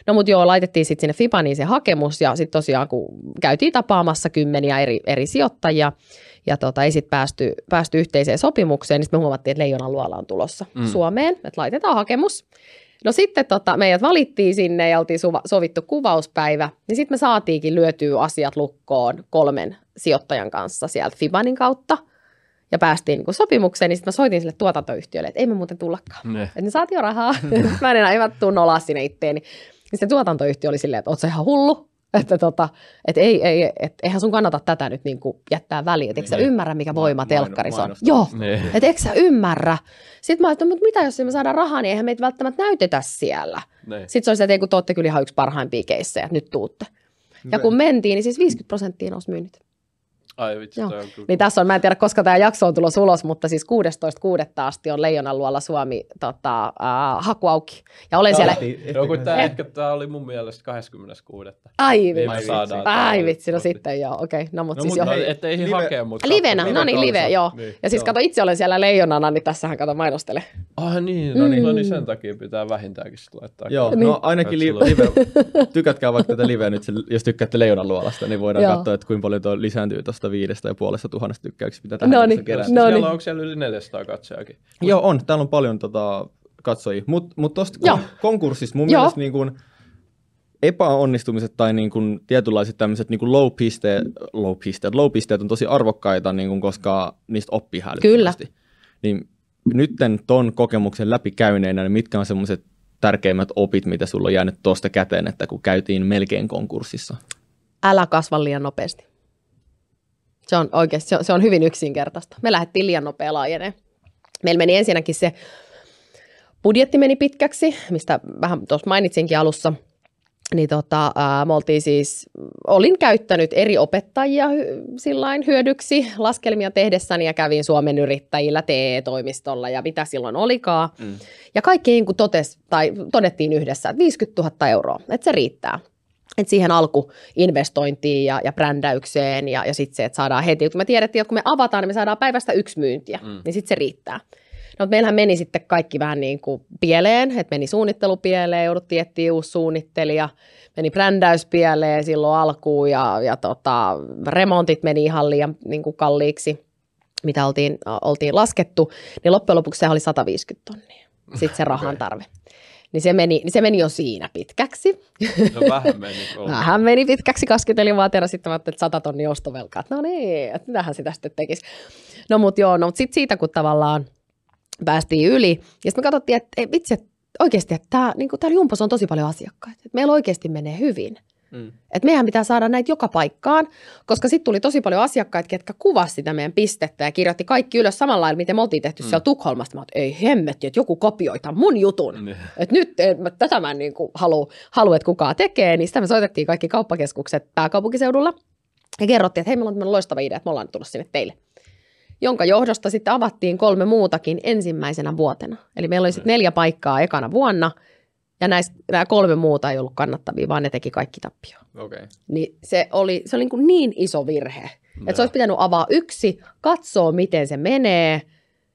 No mutta joo, laitettiin sitten sinne Fibaniin se hakemus ja sitten tosiaan kun käytiin tapaamassa kymmeniä eri, eri sijoittajia ja tota, ei sitten päästy, päästy yhteiseen sopimukseen, niin sitten me huomattiin, että Leijonan luola on tulossa Mm. Suomeen, että laitetaan hakemus. No sitten tota, meidät valittiin sinne ja oltiin sovittu kuvauspäivä, niin sitten me saatiinkin lyötyä asiat lukkoon kolmen sijoittajan kanssa sieltä Fibanin kautta ja päästiin niin sopimukseen, niin sitten mä soitin sille tuotantoyhtiölle, että ei me muuten tullakaan. Ne. Että ne saatiin jo rahaa. mä en enää hyvä tunnolaa sinne itteeni. Niin sitten tuotantoyhtiö oli silleen, että oot sä ihan hullu? Että tota, et ei, ei, et eihän sun kannata tätä nyt niin kuin jättää väliin. Että eikö sä ymmärrä, mikä voima telkkarissa on? Joo, että eikö sä ymmärrä? Sitten mä ajattelin, mutta mitä jos me saadaan rahaa, niin eihän meitä välttämättä näytetä siellä. Ne. Sitten se oli se, että ei, kun te olette kyllä ihan yksi parhaimpia keissejä, että nyt tuutte. Ja kun mentiin, niin siis 50 prosenttia nousi myynnit. Ai vitsi, Joo. toi on kyllä. Niin tässä on, mä en tiedä koska tämä jakso on tulossa ulos, mutta siis 16.6. asti on Leijonan luola Suomi tota, äh, haku auki. Ja olen siellä, No kun tää, ehkä tää oli mun mielestä 26. ai Niin vitsi, me vitsi. ai vitsi, no sitten joo, okei. No mutta No, siis mut jo. No, ettei live- hakea, mutta Livenä, no niin, live, joo. Niin. Ja siis Joo. kato, itse olen siellä leijonana, niin tässähän kato mainostele. Ah niin, no, niin, no niin Mm. sen takia pitää vähintäänkin sit laittaa. Joo, Niin. no ainakin li- live, tykätkää vaikka tätä liveä nyt, se- jos tykkäätte Leijonan luolasta, niin voidaan katsoa, että kuinka paljon tuo lisääntyy tuosta viidestä ja puolesta tuhannesta tykkäyksistä, mitä tähän No mennessä niin, kerättiin. no siellä niin. on, onko siellä yli 400 katsojakin? Joo, on. Täällä on paljon tota, katsojia. Mutta mut tuosta kon- konkurssista mun Joo. mielestä niin kun, epäonnistumiset tai niin kun, tietynlaiset tämmöiset niin low, pisteet, low, pisteet, low pisteet on tosi arvokkaita, niin kun, koska niistä oppii hälyttömästi. Niin nytten ton kokemuksen läpi käyneenä, niin mitkä on semmoiset tärkeimmät opit, mitä sulla on jäänyt tuosta käteen, että kun käytiin melkein konkurssissa? Älä kasva liian nopeasti. Se on oikeasti, se on, se on hyvin yksinkertaista. Me lähdettiin liian nopea laajeneen. Meillä meni ensinnäkin se budjetti meni pitkäksi, mistä vähän tuossa mainitsinkin alussa. Niin tota, ää, me oltiin siis, olin käyttänyt eri opettajia hy- sillain hyödyksi laskelmia tehdessäni ja kävin Suomen yrittäjillä TE-toimistolla ja mitä silloin olikaan. Mm. Ja kaikki niin kuin totes, tai todettiin yhdessä, että 50 000 euroa, että se riittää. Et siihen alkuinvestointiin ja, ja brändäykseen ja, ja sitten se, että saadaan heti, kun me tiedettiin, että kun me avataan, niin me saadaan päivästä yksi myyntiä, Mm. niin sitten se riittää. No, mutta meillähän meni sitten kaikki vähän niin kuin pieleen, että meni suunnittelu pieleen, jouduttiin etsiä uusi suunnittelija, meni brändäys pieleen silloin alkuun ja, ja tota, remontit meni ihan liian niin kuin kalliiksi, mitä oltiin, oltiin laskettu, niin loppujen lopuksi se oli 150 tonnia, sitten se rahan tarve. Niin se meni, niin se meni jo siinä pitkäksi. No vähän meni. Vähän meni pitkäksi, kasketelin vaan ajattelin, että 100 tonnia ostovelkaa. No niin, että mitähän sitä sitten tekisi. No mutta joo, no mutta sitten siitä kun tavallaan päästiin yli, ja sitten me katsottiin, että ei, vitsi, että oikeasti, että tää, niin täällä Jumpos on tosi paljon asiakkaita. Että meillä oikeasti menee hyvin. Mm. Että meidän pitää saada näitä joka paikkaan, koska sitten tuli tosi paljon asiakkaita, ketkä kuvasi sitä meidän pistettä ja kirjoitti kaikki ylös samalla lailla, miten me oltiin tehty mm. siellä Tukholmasta. Mä oon, ei hemmetti, että joku kopioi tämän mun jutun. Niin. Että nyt en, mä, tätä mä en niin halua, halua, että kukaan tekee. Niin sitä me soitettiin kaikki kauppakeskukset pääkaupunkiseudulla ja kerrottiin, että hei, meillä on tämmöinen loistava idea, että me ollaan tullut sinne teille jonka johdosta sitten avattiin kolme muutakin ensimmäisenä vuotena. Eli meillä oli sitten neljä paikkaa ekana vuonna, ja näistä, nämä kolme muuta ei ollut kannattavia, vaan ne teki kaikki tappio. Okay. Niin se oli, se oli niin, niin iso virhe, että se olisi pitänyt avaa yksi, katsoa miten se menee,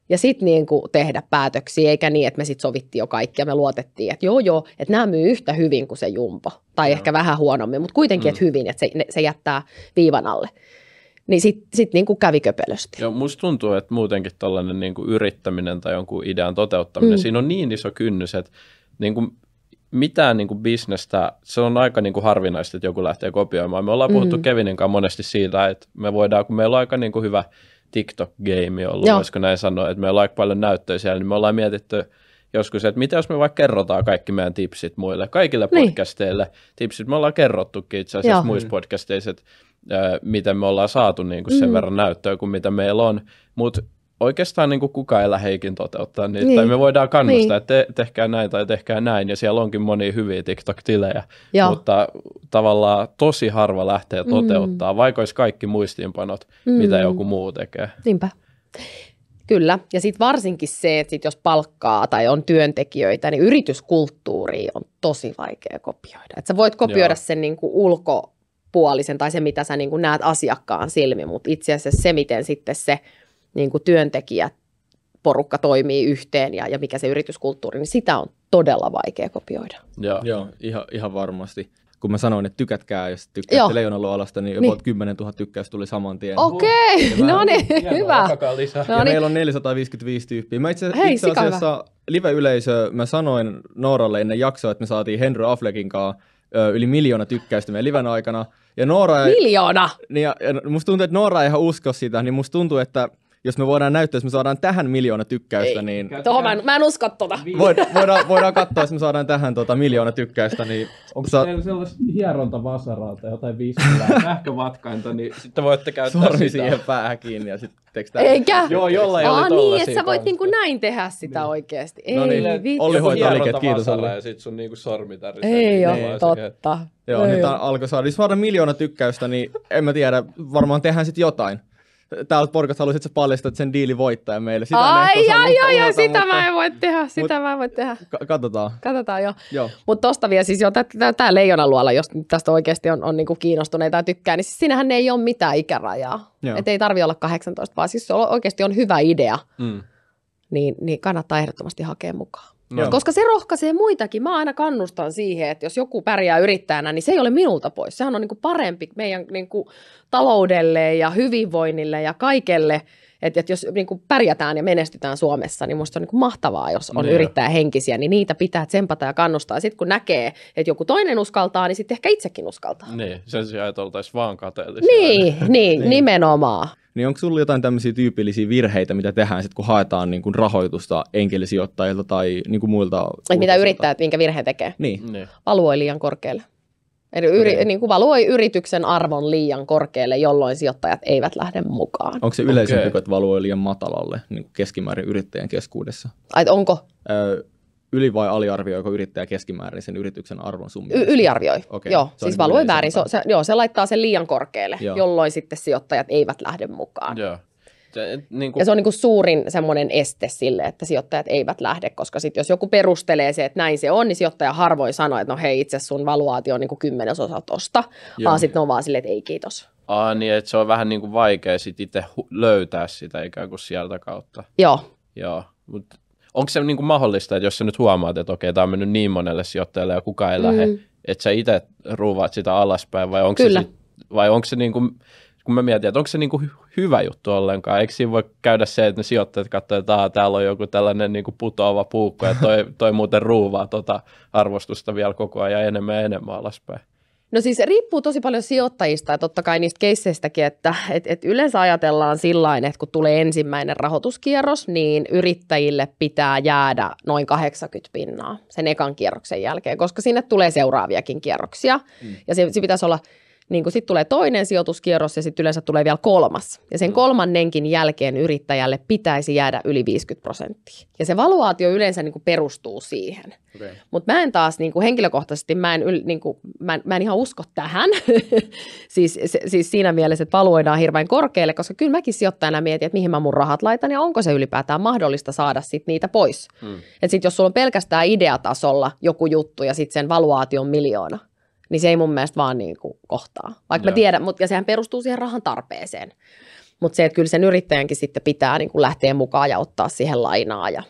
ja sitten niin kuin tehdä päätöksiä, eikä niin, että me sitten sovittiin jo kaikki ja me luotettiin, että joo joo, että nämä myy yhtä hyvin kuin se jumpo, tai Joo. ehkä vähän huonommin, mutta kuitenkin, Mm. että hyvin, että se, ne- se jättää viivan alle. Niin sitten sit niin kuin kävi köpelösti. Joo, musta tuntuu, että muutenkin tällainen niin kuin yrittäminen tai jonkun idean toteuttaminen, mm. siinä on niin iso kynnys, että niin kuin mitään niin kuin bisnestä, se on aika niin kuin harvinaista, että joku lähtee kopioimaan. Me ollaan puhuttu Mm. mm. Kevinin kanssa monesti siitä, että me voidaan, kun meillä on aika niin kuin hyvä TikTok-game ollut, Joo. voisiko näin sanoa, että meillä on aika paljon näyttöjä siellä, niin me ollaan mietitty joskus, että mitä jos me vaikka kerrotaan kaikki meidän tipsit muille, kaikille Niin. podcasteille tipsit, me ollaan kerrottukin itse asiassa Joo. muissa podcasteissa, että ö, miten me ollaan saatu niin kuin sen Mm. verran näyttöä kuin mitä meillä on, mutta oikeastaan niin kuin kukaan ei lähde ikin toteuttaa niitä, Niin. tai me voidaan kannustaa, Niin. että te, tehkää näin tai tehkää näin, ja siellä onkin monia hyviä TikTok-tilejä, Joo. mutta tavallaan tosi harva lähtee Mm. toteuttaa, vaikka olisi kaikki muistiinpanot, Mm. mitä joku muu tekee. Niinpä. Kyllä, ja sitten varsinkin se, että sit jos palkkaa tai on työntekijöitä, niin yrityskulttuuri on tosi vaikea kopioida. Et sä voit kopioida Joo. sen niinku ulkopuolisen tai se, mitä sä niinku näet asiakkaan silmin, mutta itse asiassa se, miten sitten se niinku työntekijät porukka toimii yhteen ja, ja mikä se yrityskulttuuri, niin sitä on todella vaikea kopioida. Joo. Joo, ihan, ihan varmasti. Kun mä sanoin, että tykätkää, jos tykkäätte. Leijonaluolasta, niin Niin. about 10 000 tykkäystä tuli saman tien. Okei, Hyvä. no niin, hyvä. Lisää. No ja niin. meillä on 455 tyyppiä. Mä itse, Hei, itse asiassa live-yleisö, mä sanoin Nooralle ennen jaksoa, että me saatiin Henry Affleckin kanssa yli miljoona tykkäystä meidän liven aikana. Ja Noora, ei, Miljoona! niin ja, ja musta tuntuu, että Noora ei ihan usko sitä, niin musta tuntuu, että jos me voidaan näyttää, jos me saadaan tähän miljoona tykkäystä, Ei. niin Tuohon mä en, mä en usko tota. voidaan, voidaan, voidaan katsoa, jos me saadaan tähän tota, miljoona tykkäystä, niin Onko Sa- teillä sellaista hierontavasaraa tai jotain viskilää, sähkövatkainta, niin sitten voitte käyttää sormi sitä. siihen päähän kiinni ja sitten tekstää. Eikä? Joo, jollain Aa, oli niin, että sä voit niinku näin tehdä sitä oikeasti. Ei, No niin, vitsi. Olli hoitaa liket, kiitos Olli. Ja sit sun niinku sormi tärisee. Ei niin ole että- totta. Joo, Ei nyt alkoi saada. Jos saadaan miljoona tykkäystä, niin en mä tiedä, varmaan tehdään sitten jotain. Täältä porukasta haluaisit sä paljastaa sen diili voittaja meille. Sitä Ai, osaa ai, ai, ai, sitä mutta mä en voi tehdä, sitä mä en voi tehdä. ka- katsotaan. Katsotaan jo. Joo. Mutta tosta vielä siis jo tämä leijonaluola, jos tästä oikeasti on, on niinku kiinnostuneita ja tykkää, niin siis siinähän ei ole mitään ikärajaa. Joo. Että ei tarvi olla 18, vaan siis se on- oikeasti on hyvä idea, Mm. niin, niin kannattaa ehdottomasti hakea mukaan. No. Koska se rohkaisee muitakin. Mä aina kannustan siihen, että jos joku pärjää yrittäjänä, niin se ei ole minulta pois. Sehän on niin kuin parempi meidän niin kuin taloudelle ja hyvinvoinnille ja kaikelle. Että et jos niin kuin pärjätään ja menestytään Suomessa, niin musta on niin kuin mahtavaa, jos on Niin. yrittäjähenkisiä, niin niitä pitää tsempata ja kannustaa. Sitten kun näkee, että joku toinen uskaltaa, niin sitten ehkä itsekin uskaltaa. Niin, sen sijaan, että oltaisiin vaan kateellisia. Niin, niin, nimenomaan. Niin onko sulla jotain tämmöisiä tyypillisiä virheitä, mitä tehdään sit, kun haetaan niin kuin rahoitusta enkelisijoittajilta tai niin kuin muilta? Mitä yrittäjät, minkä virhe tekee. Niin. Niin. valuoi liian korkealle. Eli yri, Okei. niin kuin valuoi yrityksen arvon liian korkealle, jolloin sijoittajat eivät lähde mukaan. Onko se yleisempi, okay. että valuoi liian matalalle niin kuin keskimäärin yrittäjän keskuudessa? Ai, onko Ö, yli- vai aliarvioiko yrittäjä keskimäärin sen yrityksen arvon sun y- yliarvioi? Okei, Joo, se siis niin valuoi väärin. Se, se, joo, se laittaa sen liian korkealle, Joo. jolloin sitten sijoittajat eivät lähde mukaan. Joo. Se, et, niin kuin, Ja se on niin kuin suurin semmoinen este sille, että sijoittajat eivät lähde, koska sitten jos joku perustelee se, että näin se on, niin sijoittaja harvoin sanoo, että no hei, itse sun valuaatio on niin kuin kymmenesosa tosta, Joo. vaan sitten on vaan silleen, että ei kiitos. Aa, niin, että se on vähän niin kuin vaikea sit itse löytää sitä ikään kuin sieltä kautta. Joo, Joo, mutta onko se niin kuin mahdollista, että jos sä nyt huomaat, että okei, tämä on mennyt niin monelle sijoittajalle ja kukaan ei mm. lähde, että sä itse ruuvaat sitä alaspäin vai onko Kyllä. se, sit, vai onko se niin kuin, kun mä mietin, että onko se niin kuin hy- hyvä juttu ollenkaan, eikö siinä voi käydä se, että ne sijoittajat katsoo, että Aa, täällä on joku tällainen niin kuin putoava puukko ja toi, toi muuten ruuvaa tota arvostusta vielä koko ajan enemmän ja enemmän alaspäin. No siis riippuu tosi paljon sijoittajista ja totta kai niistä keisseistäkin, että et, et yleensä ajatellaan sillä että kun tulee ensimmäinen rahoituskierros, niin yrittäjille pitää jäädä noin 80 pinnaa sen ekan kierroksen jälkeen, koska sinne tulee seuraaviakin kierroksia. Mm. Ja se, se pitäisi olla niin sitten tulee toinen sijoituskierros ja sitten yleensä tulee vielä kolmas. Ja sen mm. kolmannenkin jälkeen yrittäjälle pitäisi jäädä yli 50 prosenttia. Ja se valuaatio yleensä niin kuin perustuu siihen. Okay. Mutta mä en taas niin kuin henkilökohtaisesti, mä en, niin kuin, mä, en, mä en ihan usko tähän. siis, se, siis siinä mielessä, että valuoidaan hirveän korkealle, koska kyllä mäkin sijoittajana mietin, että mihin mä mun rahat laitan ja onko se ylipäätään mahdollista saada sit niitä pois. Hmm. Että sitten jos sulla on pelkästään ideatasolla joku juttu ja sitten sen valuaatio on miljoona, niin se ei mun mielestä vaan niin kuin kohtaa. Vaikka Joo. mä tiedän, mutta ja sehän perustuu siihen rahan tarpeeseen. Mutta se, että kyllä sen yrittäjänkin sitten pitää niin kuin lähteä mukaan ja ottaa siihen lainaa ja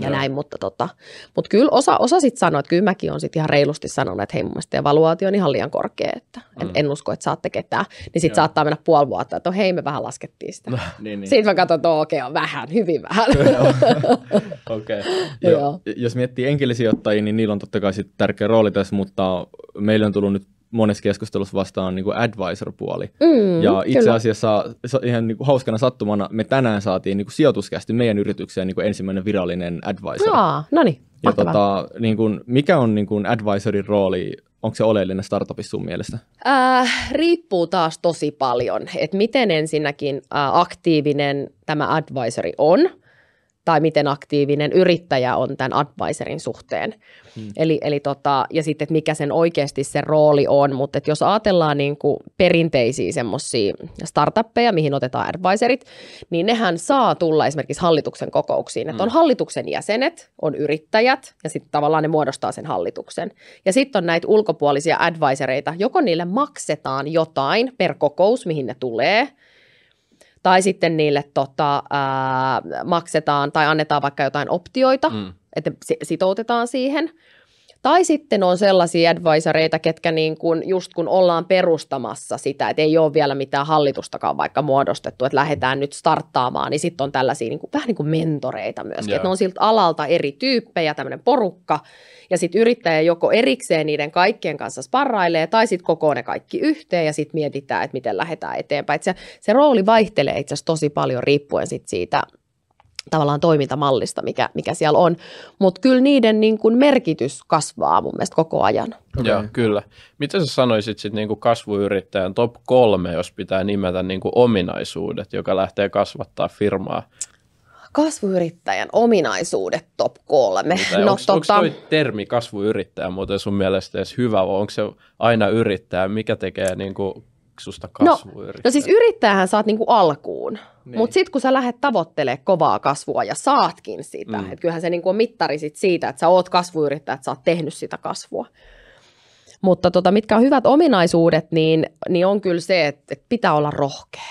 ja Joo. näin, mutta, tota, mutta kyllä osa, osa sitten sanoi, että kyllä mäkin olen sitten ihan reilusti sanonut, että hei mun mielestä evaluaatio on ihan liian korkea, että mm. en, en usko, että saatte ketään. Niin sitten saattaa mennä puoli vuotta, että hei me vähän laskettiin sitä. niin, niin. Sitten mä katson, että okei okay, on vähän, hyvin vähän. okay. jo, jos miettii enkelisijoittajia, niin niillä on totta kai sit tärkeä rooli tässä, mutta meillä on tullut nyt monessa keskustelussa vastaan niin kuin advisor-puoli. Mm, ja itse kyllä. asiassa ihan niin kuin hauskana sattumana me tänään saatiin niin kuin sijoituskästi meidän yritykseen niin kuin ensimmäinen virallinen advisor. Aa, no niin, ja tota, niin kuin, mikä on niin kuin advisorin rooli Onko se oleellinen startupissa sun mielestä? Äh, riippuu taas tosi paljon, että miten ensinnäkin äh, aktiivinen tämä advisori on tai miten aktiivinen yrittäjä on tämän advisorin suhteen. Hmm. Eli, eli tota, ja sitten, että mikä sen oikeasti se rooli on, mutta että jos ajatellaan niin kuin perinteisiä semmoisia startuppeja, mihin otetaan advisorit, niin nehän saa tulla esimerkiksi hallituksen kokouksiin. Hmm. Että on hallituksen jäsenet, on yrittäjät ja sitten tavallaan ne muodostaa sen hallituksen. Ja sitten on näitä ulkopuolisia advisoreita, joko niille maksetaan jotain per kokous, mihin ne tulee – tai sitten niille tota, ää, maksetaan tai annetaan vaikka jotain optioita, mm. että sitoutetaan siihen. Tai sitten on sellaisia advisoreita, ketkä niin kuin, just kun ollaan perustamassa sitä, että ei ole vielä mitään hallitustakaan vaikka muodostettu, että lähdetään nyt starttaamaan, niin sitten on tällaisia niin kuin, vähän niin kuin mentoreita myöskin. Että ne on siltä alalta eri tyyppejä, tämmöinen porukka, ja sitten yrittäjä joko erikseen niiden kaikkien kanssa sparrailee, tai sitten koko ne kaikki yhteen, ja sitten mietitään, että miten lähdetään eteenpäin. Et se, se rooli vaihtelee itse asiassa tosi paljon riippuen sit siitä tavallaan toimintamallista, mikä, mikä siellä on. Mutta kyllä niiden niin kun merkitys kasvaa mun mielestä koko ajan. Okay. Joo, kyllä. Mitä sä sanoisit sitten niin kasvuyrittäjän top kolme, jos pitää nimetä niin ominaisuudet, joka lähtee kasvattaa firmaa? Kasvuyrittäjän ominaisuudet top kolme. no, onko, tota... onko toi termi kasvuyrittäjä muuten sun mielestä edes hyvä vai onko se aina yrittäjä? Mikä tekee niin kuin susta kasvuyrittäjä? No, no siis yrittäjähän saat niinku alkuun, niin. mutta sitten kun sä lähdet tavoittelemaan kovaa kasvua ja saatkin sitä, mm. että kyllähän se niinku on mittari sit siitä, että sä oot kasvuyrittäjä, että sä oot tehnyt sitä kasvua. Mutta tota, mitkä on hyvät ominaisuudet, niin, niin on kyllä se, että, että pitää olla rohkea.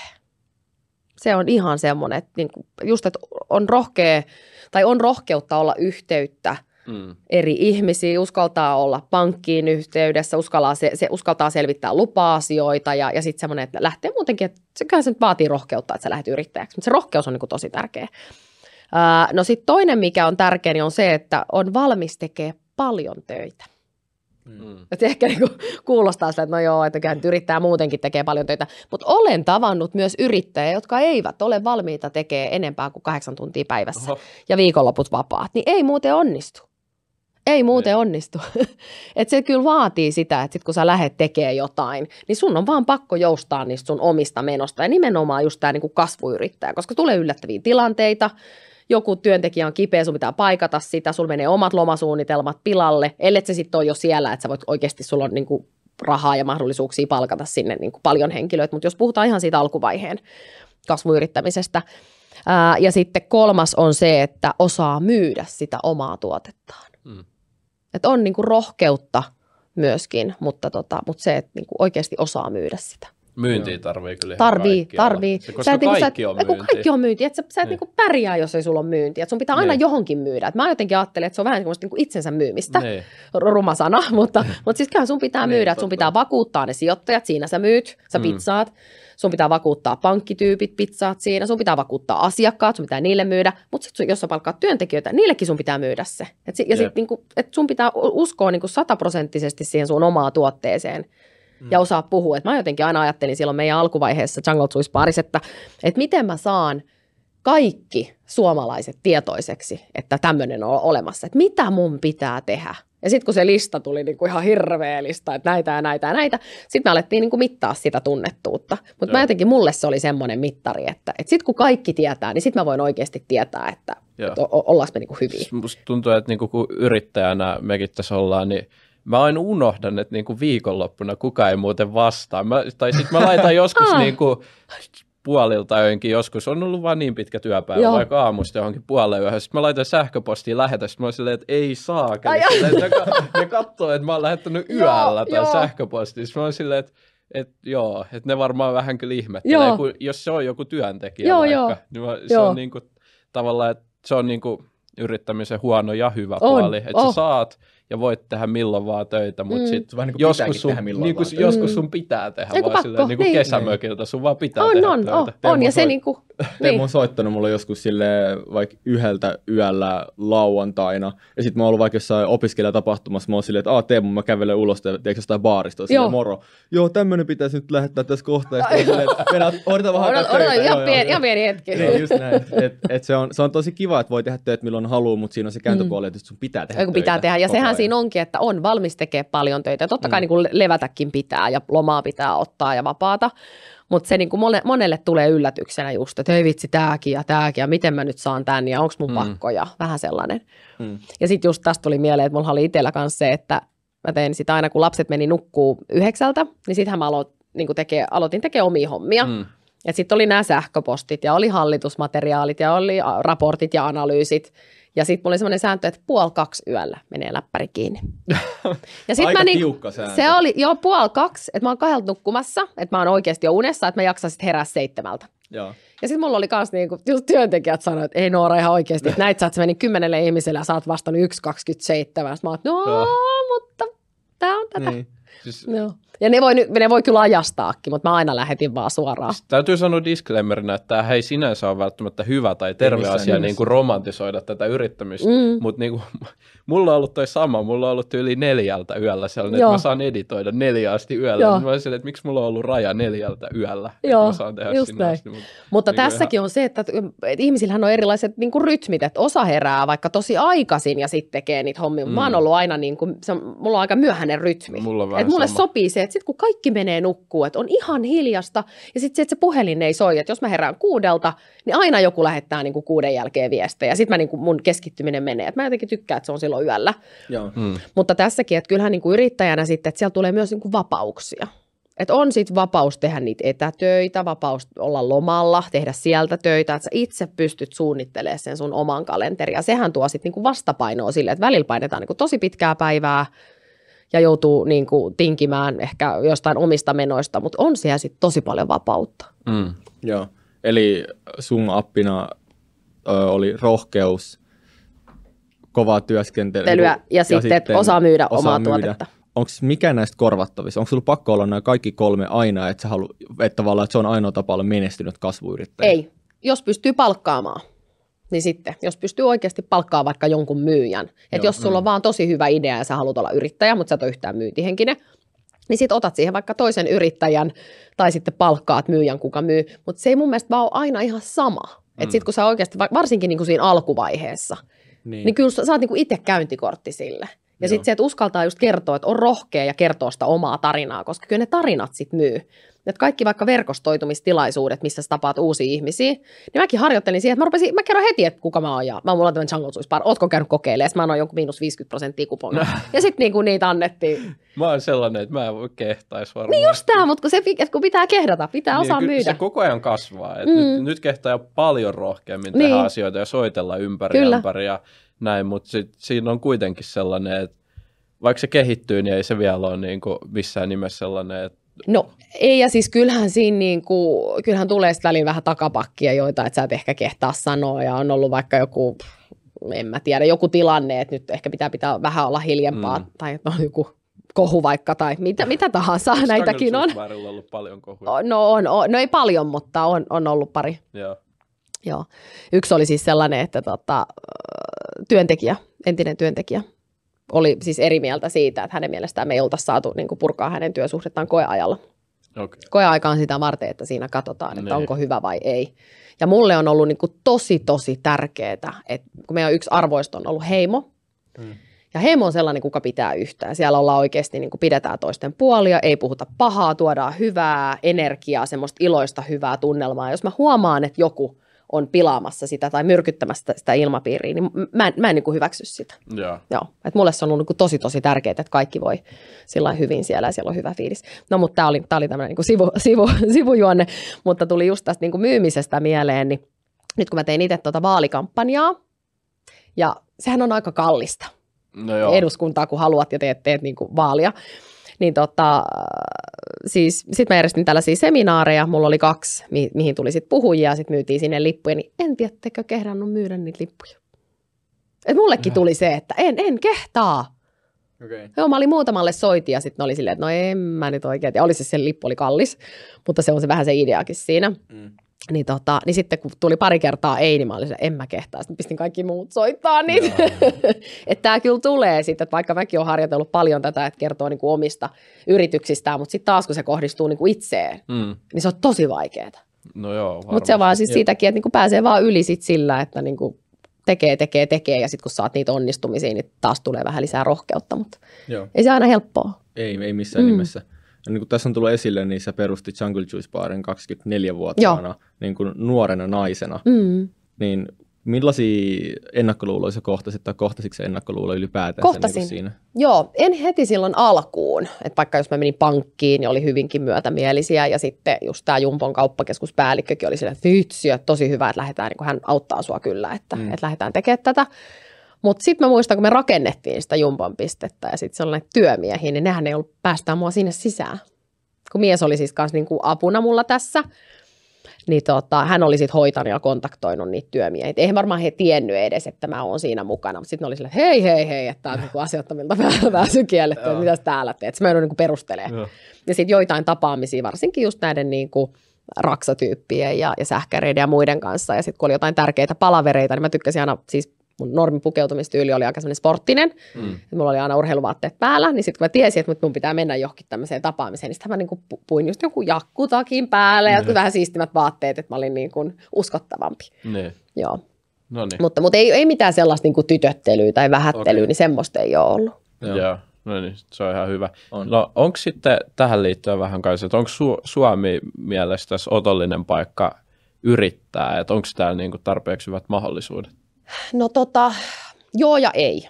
Se on ihan semmoinen, että niinku, just, että on rohkea tai on rohkeutta olla yhteyttä – mm. eri ihmisiä, uskaltaa olla pankkiin yhteydessä, uskaltaa, se, se, uskaltaa selvittää lupa-asioita ja, ja sitten semmoinen, että lähtee muutenkin, että se kyllä se vaatii rohkeutta, että sä lähdet yrittäjäksi, mutta se rohkeus on niin kuin tosi tärkeä. Uh, no sitten toinen, mikä on tärkeä, niin on se, että on valmis tekemään paljon töitä. Mm. Et ehkä niin kuin kuulostaa sitä, että no joo, että kyllä yrittää muutenkin tekee paljon töitä, mutta olen tavannut myös yrittäjiä, jotka eivät ole valmiita tekemään enempää kuin kahdeksan tuntia päivässä Oho. ja viikonloput vapaat, niin ei muuten onnistu. Ei muuten onnistu. Et se kyllä vaatii sitä, että sit kun sä lähdet tekemään jotain, niin sun on vaan pakko joustaa niistä sun omista menosta. Ja nimenomaan just tämä niinku kasvuyrittäjä, koska tulee yllättäviä tilanteita, joku työntekijä on kipeä, sun pitää paikata sitä, sulla menee omat lomasuunnitelmat pilalle, ellei se sitten ole jo siellä, että sä voit oikeasti, sulla on niinku rahaa ja mahdollisuuksia palkata sinne niinku paljon henkilöitä, mutta jos puhutaan ihan siitä alkuvaiheen kasvuyrittämisestä, ja sitten kolmas on se, että osaa myydä sitä omaa tuotettaan. Mm. Että on niinku rohkeutta myöskin, mutta, tota, mutta se, että niinku oikeasti osaa myydä sitä. Myyntiä tarvii kyllä Tarvii, tarvii. Se, koska et niinku- kaikki sä, on et- kun. Kaikki on myyntiä. Et sä, sä et Niin. niinku pärjää, jos ei sulla ole myyntiä. Et sun pitää aina Niin. johonkin myydä. Et mä jotenkin ajattelen, että se on vähän semmoista niinku itsensä myymistä. Niin. Ruma sana, mutta, mutta siis kyllä sun pitää Niin, myydä. että sun pitää vakuuttaa ne sijoittajat, siinä sä myyt, sä Mm. pizzaat. Sun pitää vakuuttaa pankkityypit, pizzaat siinä. Sun pitää vakuuttaa asiakkaat, sun pitää niille myydä. Mutta sitten jos sä palkkaat työntekijöitä, niillekin sun pitää myydä se. Et si- ja sitten niinku, et sun pitää uskoa niinku sataprosenttisesti siihen sun omaa tuotteeseen ja osaa puhua. Et mä jotenkin aina ajattelin silloin meidän alkuvaiheessa Jungle Juice parissa, että, että miten mä saan kaikki suomalaiset tietoiseksi, että tämmöinen on olemassa. Että mitä mun pitää tehdä? Ja sitten kun se lista tuli niin kuin ihan hirveä lista, että näitä ja näitä ja näitä, sitten me alettiin niin kuin mittaa sitä tunnettuutta. Mutta mä jotenkin, mulle se oli semmoinen mittari, että, että sitten kun kaikki tietää, niin sitten mä voin oikeasti tietää, että, Joo. että ollaanko me niin kuin hyviä. Musta tuntuu, että niinku, kun yrittäjänä mekin tässä ollaan, niin mä aina unohdan, että niinku viikonloppuna kukaan ei muuten vastaa. Mä, tai sitten mä laitan joskus Ah. niinku puolilta joinkin joskus, on ollut vaan niin pitkä työpäivä, Joo. vaikka aamusta johonkin puoleen yöhön. Sitten mä laitan sähköpostiin lähetä, sitten mä oon silleen, että ei saa. Silleen, että ne, ne katsoo, että mä oon lähettänyt yöllä tai joo. sähköpostiin. Sitten mä oon silleen, että et joo, että ne varmaan vähän kyllä ihmettelee, Joo. kun, jos se on joku työntekijä Joo, vaikka, joo. niin mä, se Joo. on niinku, tavallaan, että se on niinku yrittämisen huono ja hyvä On, puoli, että oh. sä saat ja voit tehdä milloin vaan töitä, mutta Mm. mm. sit Se vähän niin joskus sun, tehdä milloin niin kuin, vaan töitä. joskus Mm. sun pitää tehdä Eiku vaan pakko, silleen, niin kuin niin. kesämökiltä, sun vaan pitää On, tehdä on, töitä. on, Teemu on. Ja se soit- niin kuin, Teemu niin. on soittanut mulle joskus sille vaikka yhdeltä yöllä lauantaina, ja sitten mä oon ollut vaikka jossain opiskelijatapahtumassa, mä oon silleen, että aah Teemu, mä kävelen ulos, teekö jostain baarista, silleen, Joo. moro. Joo, tämmönen pitäisi nyt lähettää tässä kohtaa, ja sitten silleen, että mennään, odotan vähän Odota, aikaa odota, töitä. ihan, Joo, pieni, joo, ihan pieni hetki. Niin, just näin. Et, et se, on, se on tosi kiva, että voi tehdä töitä milloin haluaa, mutta siinä on se kääntöpuoli, että sun pitää tehdä kun pitää töitä tehdä. Ja sehän. Siinä onkin, että on valmis tekemään paljon töitä. Totta kai Mm. niin kuin levätäkin pitää ja lomaa pitää ottaa ja vapaata. Mutta se niin kuin monelle, monelle tulee yllätyksenä just, että ei vitsi, tääkin ja tääkin ja miten mä nyt saan tän ja onko mun Mm. pakko ja vähän sellainen. Mm. Ja sitten just tästä tuli mieleen, että mulla oli itsellä kanssa se, että mä tein sitä aina, kun lapset meni nukkuu yhdeksältä, niin sittenhän mä aloit, niin kuin tekee, aloitin tekemään omia hommia. Mm. Ja sitten oli nämä sähköpostit ja oli hallitusmateriaalit ja oli raportit ja analyysit. Ja sitten mulla oli semmoinen sääntö, että puoli kaksi yöllä menee läppäri kiinni. Ja sit Aika mä niin, tiukka sääntö. se oli jo puoli kaksi, että mä oon kahdelta nukkumassa, että mä oon oikeasti jo unessa, että mä jaksan sitten herää seitsemältä. Joo. Ja sitten mulla oli kans niinku, just työntekijät sanoivat, että ei Noora ihan oikeasti, että näit sä, että se meni kymmenelle ihmiselle ja sä oot vastannut 1.27. Sitten mä oon, no, Joo. mutta tää on tätä. Niin. Siis, Joo. Ja ne voi, ne voi kyllä ajastaakin, mutta mä aina lähetin vaan suoraan. Siis Täytyy sanoa disclaimerina, että tämä ei sinänsä ole välttämättä hyvä tai terve missään asia niin kuin romantisoida tätä yrittämistä, Mm. mutta niin kuin, mulla on ollut toi sama, mulla on ollut yli neljältä yöllä sellainen, Joo. että mä saan editoida neljä asti yöllä. Joo. Mä olisin, silleen, että miksi mulla on ollut raja neljältä yöllä, Joo, että mä saan tehdä just sinne asti. Mutta Mutta Niin tässäkin on se, että, että ihmisillähän on erilaiset niin kuin rytmit, että osa herää vaikka tosi aikaisin ja sitten tekee niitä hommia. Mm. Mä oon Mm. ollut aina, niin kuin, se on, mulla on aika myöhäinen rytmi. Mulla että mulle sama. sopii se, että sitten kun kaikki menee nukkuu, että on ihan hiljasta ja sitten se, että se puhelin ei soi, että jos mä herään kuudelta, niin aina joku lähettää niin kuin kuuden jälkeen viestejä. Sitten mä niin kuin, mun keskittyminen menee. Et mä jotenkin tykkään, että se on silloin yöllä. Joo. mm. Mutta tässäkin, että kyllähän niin kuin yrittäjänä sitten, että siellä tulee myös niin kuin vapauksia. Että on sitten vapaus tehdä niitä etätöitä, vapaus olla lomalla, tehdä sieltä töitä, että sä itse pystyt suunnittelemaan sen sun oman kalenterin. Ja sehän tuo sitten niinku vastapainoa sille, että välillä painetaan niinku tosi pitkää päivää ja joutuu niinku tinkimään ehkä jostain omista menoista, mutta on siellä sitten tosi paljon vapautta. Mm. Joo. Eli sun appina ö, oli rohkeus, kovaa työskentelyä. Telyä, ja sitten, että osaa myydä omaa tuotetta. Onko mikä näistä korvattavissa? Onko sulla pakko olla nämä kaikki kolme aina, että, halu, että, tavallaan, että se on ainoa tapa olla menestynyt kasvuyrittäjä? Ei. Jos pystyy palkkaamaan, niin sitten, jos pystyy oikeasti palkkaamaan vaikka jonkun myyjän. Että jos sulla on vaan tosi hyvä idea ja sä haluat olla yrittäjä, mutta sä et ole yhtään myyntihenkinen, niin sitten otat siihen vaikka toisen yrittäjän tai sitten palkkaat myyjän, kuka myy. Mutta se ei mun mielestä vaan ole aina ihan sama. Mm. Että sitten kun sä oikeasti, va- varsinkin niin kuin siinä alkuvaiheessa, niin, niin kyllä sä saat niin itse käyntikortti sille. Ja sitten se, että uskaltaa just kertoa, että on rohkea ja kertoa sitä omaa tarinaa, koska kyllä ne tarinat sitten myy. Et kaikki vaikka verkostoitumistilaisuudet, missä sä tapaat uusia ihmisiä, niin mäkin harjoittelin siihen, että mä, rupesin, mä kerron heti, että kuka mä oon ja mä mulla on tämmöinen Jungle Juice Bar, ootko käynyt kokeilemaan, mä annoin jonkun miinus 50 prosenttia kuponia. ja sitten niinku niitä annettiin. Mä oon sellainen, että mä en voi kehtais varmaan. Niin just tää, mutta kun, se, että kun pitää kehdata, pitää Niin, osaa myydä. Se koko ajan kasvaa. Et Mm. nyt, nyt kehtaa jo paljon rohkeammin Niin. tehdä asioita ja soitella ympäri Kyllä. ympäri ja näin, mutta sit, siinä on kuitenkin sellainen, että vaikka se kehittyy, niin ei se vielä ole niin kuin missään nimessä sellainen, että No ei, ja siis kyllähän siinä niin kuin, kyllähän tulee sitten väliin vähän takapakkia, joita et sä et ehkä kehtaa sanoa, ja on ollut vaikka joku, en mä tiedä, joku tilanne, että nyt ehkä pitää, pitää vähän olla hiljempaa, mm. tai että on joku kohu vaikka, tai mitä, mitä tahansa, näitäkin on. on ollut paljon kohuja? No on, on, no ei paljon, mutta on, on ollut pari. Joo. Joo. Yksi oli siis sellainen, että tota, työntekijä, entinen työntekijä, oli siis eri mieltä siitä, että hänen mielestään me ei oltaisi saatu niin purkaa hänen työsuhdettaan koeajalla. Okay. Koeaika on sitä varten, että siinä katsotaan, että Niin. onko hyvä vai ei. Ja mulle on ollut niin kuin tosi, tosi tärkeää, että kun meidän yksi arvoista on ollut heimo, Mm. ja heimo on sellainen, kuka pitää yhtään. Siellä ollaan oikeasti, niin kuin pidetään toisten puolia, ei puhuta pahaa, tuodaan hyvää energiaa, semmoista iloista hyvää tunnelmaa. Jos mä huomaan, että joku on pilaamassa sitä tai myrkyttämässä sitä ilmapiiriä, niin mä en, mä en niin kuin hyväksy sitä. Joo. Joo, että mulle se on ollut niin kuin tosi tosi tärkeää, että kaikki voi sillä hyvin siellä ja siellä on hyvä fiilis. No mutta tämä oli, tää oli tämmöinen niin sivu, sivu, sivujuonne, mutta tuli just tästä niin kuin myymisestä mieleen, niin nyt kun mä tein itse tuota vaalikampanjaa, ja sehän on aika kallista No joo. eduskuntaa, kun haluat ja teet, teet niin kuin vaalia. Niin tota, siis sitten mä järjestin tällaisia seminaareja, mulla oli kaksi, mi- mihin tuli sitten puhujia, sitten myytiin sinne lippuja, niin en tiedättekö kehdannut myydä niitä lippuja. Et mullekin tuli se, että en, en kehtaa. Okay. Joo, mä olin muutamalle soitin ja sitten oli silleen, että no en mä nyt oikein. Ja oli se, se lippu oli kallis, mutta se on se vähän se ideakin siinä. Mm. Niin, tota, niin sitten kun tuli pari kertaa ei, niin mä olin silleen, en mä kehtaa. Sitten pistin kaikki muut soittaa niitä. että tämä kyllä tulee sitten, että vaikka mäkin olen harjoitellut paljon tätä, että kertoo niin kuin omista yrityksistään, mutta sitten taas kun se kohdistuu niin kuin itseen, Mm. niin se on tosi vaikeaa. No joo. Mutta se vaan siis siitäkin, että niin kuin pääsee vaan yli sit sillä, että niin kuin tekee, tekee, tekee ja sitten kun saat niitä onnistumisia, niin taas tulee vähän lisää rohkeutta, mutta Joo. ei se aina helppoa. Ei, ei missään mm. nimessä. Niin kuin tässä on tullut esille, niin sä perustit Jungle Juice Barin 24-vuotiaana niin kuin nuorena naisena. Mm. Niin millaisia ennakkoluuloja sä kohtasit tai kohtasitko sä ennakkoluuloja ylipäätään Kohtasin. Niin siinä? Joo, en heti silloin alkuun. Että vaikka jos mä menin pankkiin, niin oli hyvinkin myötämielisiä. Ja sitten just tämä Jumpon kauppakeskuspäällikkökin oli silleen, että vitsi, että tosi hyvä, että lähdetään, niin hän auttaa sua kyllä, että. Mm. että lähdetään tekemään tätä. Mutta sitten mä muistan, kun me rakennettiin sitä Jumpon pistettä ja sitten se oli näitä työmiehiä, niin nehän ei ollut päästään mua sinne sisään. Kun mies oli siis kanssa niinku apuna mulla tässä, niin tota, hän oli sitten hoitanut ja kontaktoinut niitä työmiehiä. Eihän varmaan he tiennyt edes, että mä oon siinä mukana, mutta sitten oli silleen, että hei, hei, hei, että tämä on niinku asiattomilta pääsy kielletty, mitä täällä teet. Sitten mä joudun niinku perustelemaan. Joo. Ja sitten joitain tapaamisia, varsinkin just näiden niin kuin raksatyyppien ja, ja sähkäreiden ja muiden kanssa. Ja sitten kun oli jotain tärkeitä palavereita, niin mä tykkäsin aina, siis mun normipukeutumistyyli oli aika semmoinen sporttinen. Mm. Mulla oli aina urheiluvaatteet päällä, niin sitten kun mä tiesin, että mun pitää mennä johonkin tämmöiseen tapaamiseen, niin sitten mä niin kuin puin just joku jakkutakin päälle ja jotkut vähän siistimät vaatteet, että mä olin niin kuin uskottavampi. Niin. Joo. No niin. Mutta, mutta ei, ei mitään sellaista niin kuin tytöttelyä tai vähättelyä, Okei. niin semmoista ei ole ollut. Joo. Joo. No niin, se on ihan hyvä. On. No onko sitten tähän liittyen vähän kanssa, että onko Su- Suomi mielestä otollinen paikka yrittää, että onko täällä niinku tarpeeksi hyvät mahdollisuudet? No tota, joo ja ei.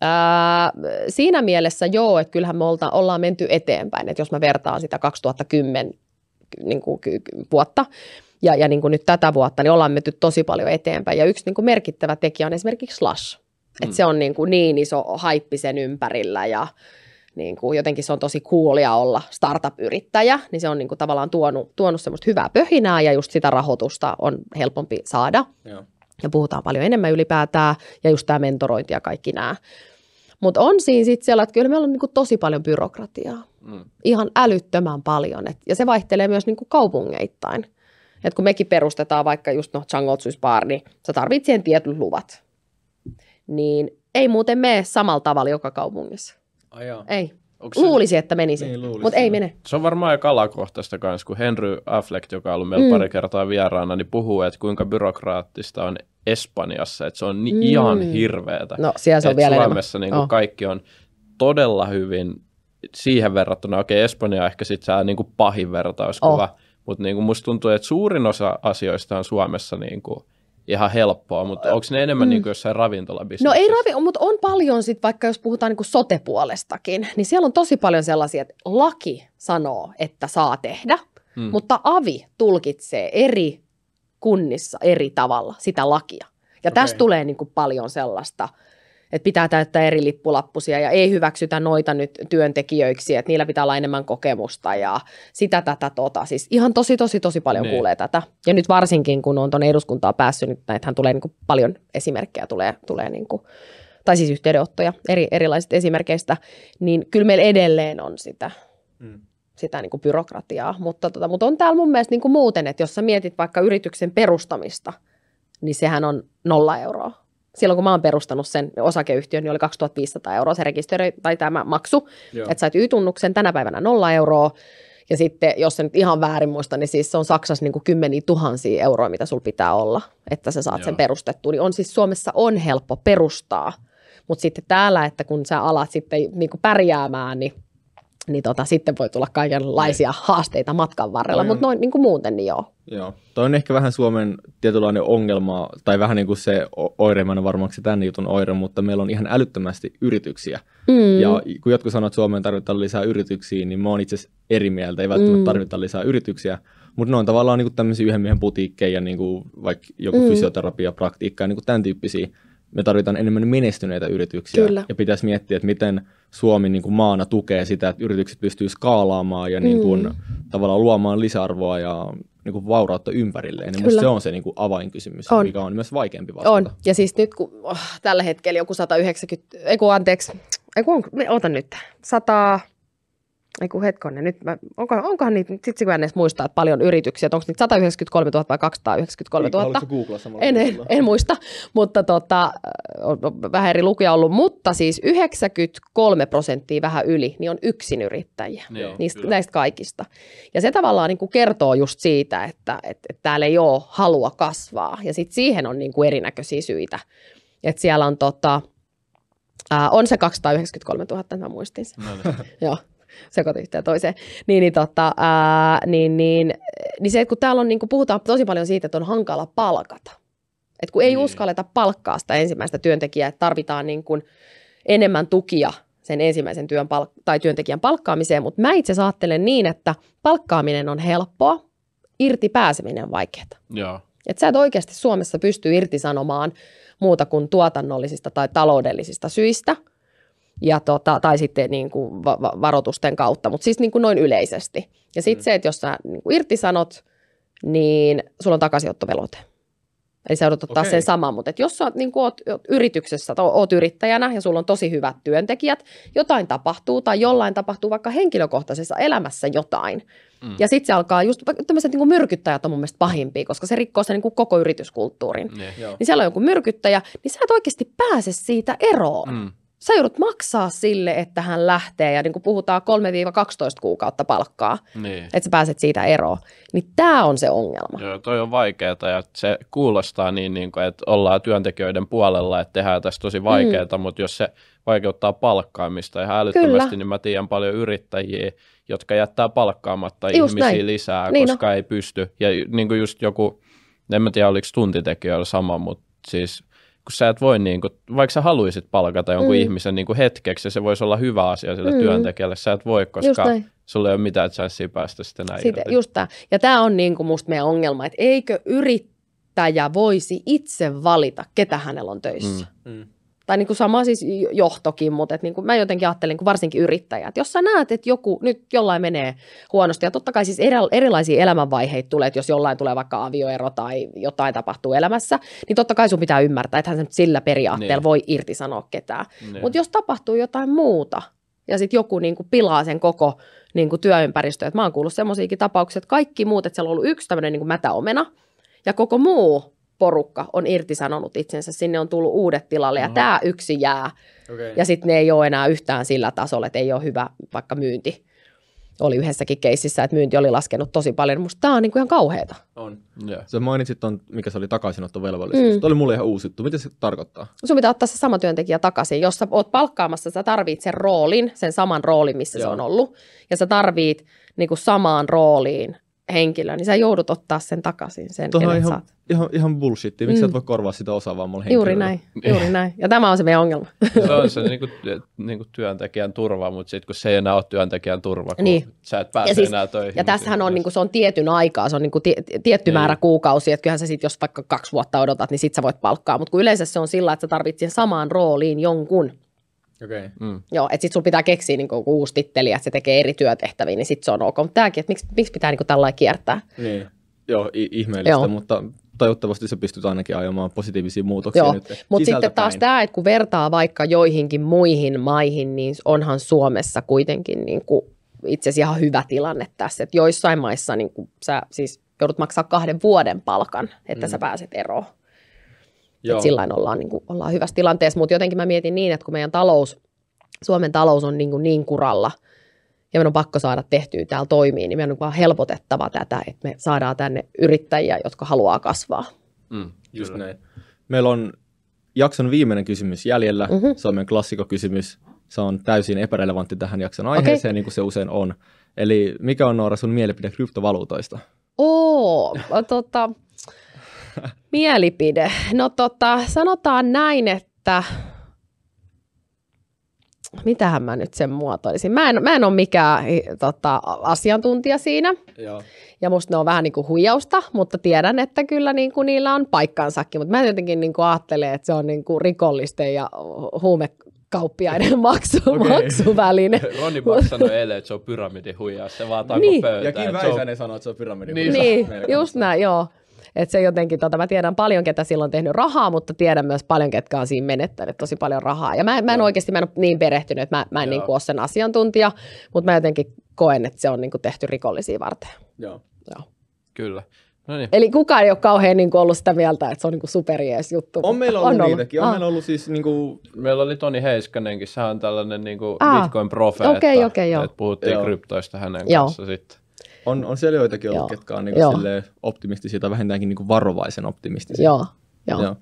Ää, siinä mielessä joo, että kyllähän me olta, ollaan menty eteenpäin, että jos mä vertaan sitä 2010 niin kuin, vuotta ja, ja niin kuin nyt tätä vuotta, niin ollaan menty tosi paljon eteenpäin. Ja yksi niin kuin merkittävä tekijä on esimerkiksi Slash. Mm. Että se on niin, kuin niin iso haippi sen ympärillä ja niin kuin jotenkin se on tosi coolia olla startup-yrittäjä, niin se on niin kuin tavallaan tuonut, tuonut semmoista hyvää pöhinää ja just sitä rahoitusta on helpompi saada Joo. Ja puhutaan paljon enemmän ylipäätään, ja just tämä mentorointi ja kaikki nämä. Mutta on siinä sitten siellä, että kyllä meillä on niinku tosi paljon byrokratiaa, Mm. ihan älyttömän paljon, et, ja se vaihtelee myös niinku kaupungeittain. Et kun mekin perustetaan vaikka just no Juice Bar, niin sä tarvitset siihen tietyt luvat. Niin ei muuten mene samalla tavalla joka kaupungissa. Ai jaa. Ei. Onko se, Luulisi, että menisi, Niin, luulisi, mutta ei mene. se on varmaan aika alakohtaista kanssa, kun Henry Affleck, joka on ollut meillä Mm. pari kertaa vieraana, niin puhuu, että kuinka byrokraattista on Espanjassa, että se on ni- Mm. ihan hirveetä. No siellä se on Et vielä Suomessa niin Joo. kaikki on todella hyvin siihen verrattuna. Okei, Espanja on ehkä sitten tämä niin pahin vertauskuva, Oh. mutta niin musta tuntuu, että suurin osa asioista on Suomessa niin kuin ihan helppoa, mutta onko ne enemmän Mm. niin kuin jossain ravintolabisneksessä? No ei ravi, mutta on paljon sit, vaikka jos puhutaan niin sote-puolestakin, niin siellä on tosi paljon sellaisia, että laki sanoo, että saa tehdä, Mm. mutta avi tulkitsee eri kunnissa eri tavalla sitä lakia. Ja okay. tästä Okei. tulee niin kuin paljon sellaista, että pitää täyttää eri lippulappusia ja ei hyväksytä noita nyt työntekijöiksi, että niillä pitää olla enemmän kokemusta ja sitä tätä tota. Siis ihan tosi tosi tosi paljon Niin. kuulee tätä. Ja nyt varsinkin kun on tuonne eduskuntaan päässyt, nyt näitähän tulee niin kuin paljon esimerkkejä tulee, tulee niin kuin, tai siis yhteydenottoja eri, erilaisista esimerkkeistä, niin kyllä meillä edelleen on sitä Mm. sitä niin kuin byrokratiaa, mutta, tota, mutta on täällä mun mielestä niin kuin muuten, että jos sä mietit vaikka yrityksen perustamista, niin sehän on nolla euroa. Silloin kun mä oon perustanut sen osakeyhtiön, niin oli 2500 euroa se rekisteri tai tämä maksu, Joo. että sait Y-tunnuksen tänä päivänä nolla euroa, ja sitten, jos se nyt ihan väärin muista, niin siis se on Saksassa niin kuin kymmeniä tuhansia euroa, mitä sul pitää olla, että sä saat sen Joo. perustettua. Niin on siis Suomessa on helppo perustaa, mutta sitten täällä, että kun sä alat sitten niin kuin pärjäämään, niin niin tota, sitten voi tulla kaikenlaisia haasteita matkan varrella, on- mutta noin niin kuin muuten niin joo. Joo. Toi on ehkä vähän Suomen tietynlainen ongelma, tai vähän niin kuin se oire, mä en ole varmaanko se tämän jutun oire, mutta meillä on ihan älyttömästi yrityksiä. Mm. Ja kun jotkut sanoo, että Suomeen tarvitaan lisää yrityksiä, niin mä oon itse asiassa eri mieltä. Ei välttämättä Mm. tarvita lisää yrityksiä, mutta ne on tavallaan niin kuin tämmöisiä yhden miehen putiikkeja, niin kuin vaikka joku Mm. mm. fysioterapia, praktiikka ja niin kuin tämän tyyppisiä. Me tarvitaan enemmän menestyneitä yrityksiä. Kyllä. Ja pitäisi miettiä, että miten Suomi niin kuin maana tukee sitä, että yritykset pystyy skaalaamaan ja niin kuin, Mm. tavallaan luomaan lisäarvoa ja niin kuin vaurautta ympärilleen. Kyllä. se on se niin kuin avainkysymys, On. mikä on myös vaikeampi vastata. On. Ja siis nyt kun oh, tällä hetkellä joku 190, ei kun anteeksi, ei kun on, ota nyt, 100, ei kun hetkonen, nyt mä, onko, onkohan niitä, sit kun en edes muista, että paljon yrityksiä, että onko niitä 193 000 vai 293 000? Haluatko googlaa samalla? En, en, en muista, mutta tota, on vähän eri lukuja ollut, mutta siis 93 prosenttia vähän yli, niin on yksinyrittäjiä Niin, niistä, kyllä. näistä kaikista. Ja se tavallaan niin kuin kertoo just siitä, että, että, että täällä ei ole halua kasvaa. Ja sitten siihen on niin kuin erinäköisiä syitä. Että siellä on, tota, ää, on se 293 000, mä muistin sen. No niin. Joo, sekoitin yhteen toiseen. Niin, niin, tota, ää, niin, niin, niin se, että kun täällä on, niin kuin puhutaan tosi paljon siitä, että on hankala palkata. Että kun ei Niin. uskalleta palkkaa sitä ensimmäistä työntekijää, että tarvitaan niin kuin enemmän tukia sen ensimmäisen työn palk- tai työntekijän palkkaamiseen, mutta mä itse ajattelen niin, että palkkaaminen on helppoa, irti pääseminen on vaikeaa. Joo. Että sä et oikeasti Suomessa pysty irtisanomaan muuta kuin tuotannollisista tai taloudellisista syistä, ja tota, tai sitten niin kuin va- va- varoitusten kautta, mutta siis niin kuin noin yleisesti. Ja sitten Mm. se, että jos sä niin kuin irtisanot, niin sulla on takaisinottovelote. Eli sä joudut ottaa Okei. sen saman, mutta et jos sä oot, niin oot, oot yrityksessä, tai oot yrittäjänä ja sulla on tosi hyvät työntekijät, jotain tapahtuu tai jollain tapahtuu vaikka henkilökohtaisessa elämässä jotain. Mm. Ja sitten se alkaa just, tämmöiset niin myrkyttäjät on mun mielestä pahimpia, koska se rikkoo sen niin kuin koko yrityskulttuurin. Niin. Joo. Niin siellä on joku myrkyttäjä, niin sä et oikeasti pääse siitä eroon. Mm. Sä joudut maksaa sille, että hän lähtee ja niin kuin puhutaan 3-12 kuukautta palkkaa, Niin. että sä pääset siitä eroon. Niin tämä on se ongelma. Joo, toi on vaikeaa ja se kuulostaa niin, niin kuin, että ollaan työntekijöiden puolella, että tehdään tästä tosi vaikeaa, mm. mutta jos se vaikeuttaa palkkaamista ihan älyttömästi, Kyllä. niin mä tiedän paljon yrittäjiä, jotka jättää palkkaamatta Just ihmisiä näin. lisää, Niin koska ei pysty. Ja niin kuin just joku, en mä tiedä oliko tuntitekijöillä sama, mutta siis kun sä et voi, niin kuin, vaikka sä haluaisit palkata jonkun Mm. ihmisen niin kuin hetkeksi, ja se voisi olla hyvä asia sille Mm. työntekijälle, sä et voi, koska sulla ei ole mitään chanssiä päästä sitten näin Siitä, irti. just tää. Ja tämä on niin kuin musta meidän ongelma, että eikö yrittäjä voisi itse valita, ketä hänellä on töissä. Mm. Mm. Tai niin kuin sama siis johtokin, mutta et niin kuin mä jotenkin ajattelen, kun varsinkin yrittäjät, jos sä näet, että joku nyt jollain menee huonosti, ja totta kai siis eri, erilaisia elämänvaiheita tulee, että jos jollain tulee vaikka avioero tai jotain tapahtuu elämässä, niin totta kai sun pitää ymmärtää, että hän nyt sillä periaatteella Niin. voi irtisanoa ketään. Niin. Mutta jos tapahtuu jotain muuta, ja sitten joku niin kuin pilaa sen koko niin kuin työympäristö, että mä oon kuullut semmoisiakin tapauksia, että kaikki muut, että siellä on ollut yksi tämmöinen niin kuin mätäomena, ja koko muu porukka on irtisanonut itsensä, sinne on tullut uudet tilalle, ja Oho. tämä yksi jää, Okay. ja sitten ne ei ole enää yhtään sillä tasolla, että ei ole hyvä vaikka myynti. Oli yhdessäkin keississä, että myynti oli laskenut tosi paljon. Musta tämä on niinku ihan kauheata. on. Joo. Sä mainitsit ton, mikä se oli takaisinottovelvollisuus. Mm. Tuo oli mulle ihan uusi juttu. Mitä se tarkoittaa? Sun pitää ottaa se sama työntekijä takaisin. Jos sä oot palkkaamassa, sä tarvit sen roolin, sen saman roolin, missä Joo. se on ollut. Ja sä tarvit niinku samaan rooliin henkilö, niin sä joudut ottaa sen takaisin, sen kenet ihan, saat. ihan, ihan bullshit. Miksi mm. sä et Mm. voi korvaa sitä osaavammalla Juuri henkilöllä? näin, juuri näin. Ja tämä on se meidän ongelma. Se on se niinku, niinku työntekijän turva, mutta sitten kun se ei enää ole työntekijän turva, kun Niin. sä et pääse Ja, siis, enää töihin. ja tässähän on, niin niin kuin, se on tietyn aikaa, se on niin kuin tie, tietty Niin. määrä kuukausia, että kyllähän sä sit, jos vaikka kaksi vuotta odotat, niin sit sä voit palkkaa, mutta kun yleensä se on sillä, että sä tarvitset samaan rooliin jonkun. Okei. Okay. Mm. Joo, että sit sulla pitää keksiä niin kuin, uusi titteli, että se tekee eri työtehtäviä, niin sit se on ok. Mutta tämäkin, että miksi, miksi pitää niin kuin, tällä kiertää? Niin. Joo, i- ihmeellistä, Joo. mutta toivottavasti se pystyt ainakin ajamaan positiivisia muutoksia Joo, nyt Mutta sitten taas tämä, että kun vertaa vaikka joihinkin muihin maihin, niin onhan Suomessa kuitenkin niin kuin itse asiassa ihan hyvä tilanne tässä. Että joissain maissa niin kuin sä siis joudut maksaa kahden vuoden palkan, että mm. sä pääset eroon. Joo. Et sillä ollaan, niin kuin, ollaan hyvässä tilanteessa, mutta jotenkin mä mietin niin, että kun meidän talous, Suomen talous on niin, kuin niin kuralla, ja meidän on pakko saada tehtyä täällä toimii, niin meidän on vaan helpotettava tätä, että me saadaan tänne yrittäjiä, jotka haluaa kasvaa. Mm, Just kyllä. näin. Meillä on jakson viimeinen kysymys jäljellä. Mhm. Mm-hmm. Se on meidän klassikokysymys. Se on täysin epärelevantti tähän jakson aiheeseen, okay. niin kuin se usein on. Eli mikä on Noora sun mielipide kryptovaluutoista? Oo, tota, mielipide. No tota, sanotaan näin, että mitähän mä nyt sen muotoilisin. Mä en, mä en ole mikään tota, asiantuntija siinä, Joo. ja musta ne on vähän niin kuin huijausta, mutta tiedän, että kyllä niin kuin niillä on paikkansakin. Mutta mä jotenkin niin kuin ajattelen, että se on niin kuin rikollisten ja huumekauppiaiden maksu, Okei. okay. maksuväline. Roni Bach sanoi eilen, että se on pyramidin huijaus, se vaan Niin. pöytään. Ja Kim että se on- Väisänen sanoi, että se on pyramidi. Niin, Niin, just näin, joo. Et se jotenkin, tota, mä tiedän paljon, ketä silloin on tehnyt rahaa, mutta tiedän myös paljon, ketkä on siinä menettänyt tosi paljon rahaa. Ja mä, mä en Joo. oikeasti, mä en ole niin perehtynyt, että mä, mä en Joo. niin ole sen asiantuntija, mutta mä jotenkin koen, että se on niin kuin tehty rikollisia varten. Joo. Joo. Kyllä. No niin. Eli kukaan ei ole kauhean niin kuin ollut sitä mieltä, että se on niin kuin superjees juttu. On meillä ollut, On niitäkin. On Ah. meillä ollut siis niinku, Meillä oli Toni Heiskänenkin, sehän on tällainen niin kuin Ah. Bitcoin-profeetta. Okei, okei, joo. Että puhuttiin Joo. kryptoista hänen Joo. kanssa sitten. On, on siellä joitakin ollut, Joo. ketkä on niinku Joo. silleen optimistisia tai vähintäänkin niinku varovaisen optimistisia. Joo, joo. Joo.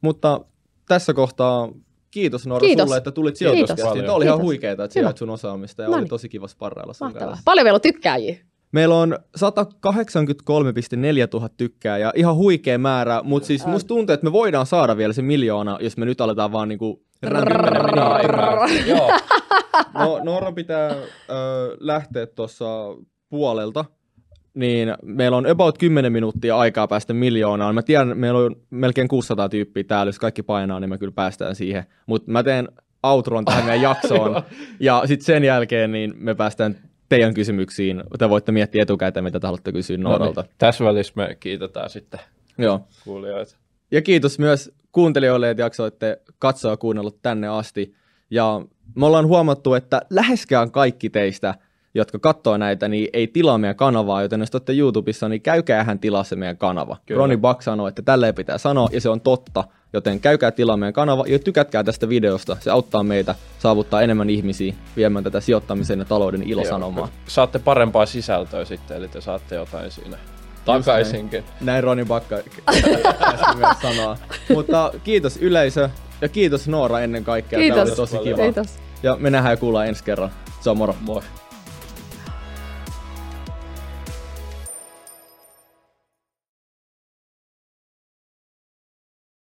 Mutta tässä kohtaa kiitos Noora Kiitos. sulle, että tulit Kiitos. sijoituskästiin. Tämä oli ihan Kiitos. huikeeta, että Hyvä. sijoit sun osaamista ja No oli niin. tosi kiva sparrailla sun Mahtavaa. kanssa. Paljon meillä on tykkääjiä. Meillä on 183,4 tuhat tykkää ja ihan huikea määrä, mutta siis musta tuntuu, että me voidaan saada vielä se miljoona, jos me nyt aletaan vaan niinku rämpimään. Joo. No, Noora pitää ö, lähteä tuossa puolelta, niin meillä on about 10 minuuttia aikaa päästä miljoonaan. Mä tiedän, meillä on melkein 600 tyyppiä täällä, jos kaikki painaa, niin me kyllä päästään siihen. Mutta mä teen outron tähän meidän jaksoon, ja sitten sen jälkeen niin me päästään teidän kysymyksiin. Te voitte miettiä etukäteen, mitä te haluatte kysyä Nooralta. No niin. Tässä välissä me kiitetään sitten Joo. kuulijoita. Ja kiitos myös kuuntelijoille, että jaksoitte katsoa ja kuunnella tänne asti. Ja me ollaan huomattu, että läheskään kaikki teistä, jotka katsoo näitä, niin ei tilaa meidän kanavaa, joten jos te olette YouTubessa, niin käykää hän tilaa se meidän kanava. Kyllä. Roni Buck sanoi, että tälleen pitää sanoa, ja se on totta. Joten käykää tilaa meidän kanava ja tykätkää tästä videosta. Se auttaa meitä saavuttaa enemmän ihmisiä viemään tätä sijoittamisen ja talouden ilosanomaa. Joo, Saatte parempaa sisältöä sitten, eli te saatte jotain siinä takaisinkin. Näin Roni Bakka myös sanoa. Mutta kiitos yleisö ja kiitos Noora ennen kaikkea. Tämä oli Kiitos. tosi kiva. Kiitos. Ja me nähdään ja kuullaan ensi kerran. Se on moro. Moi.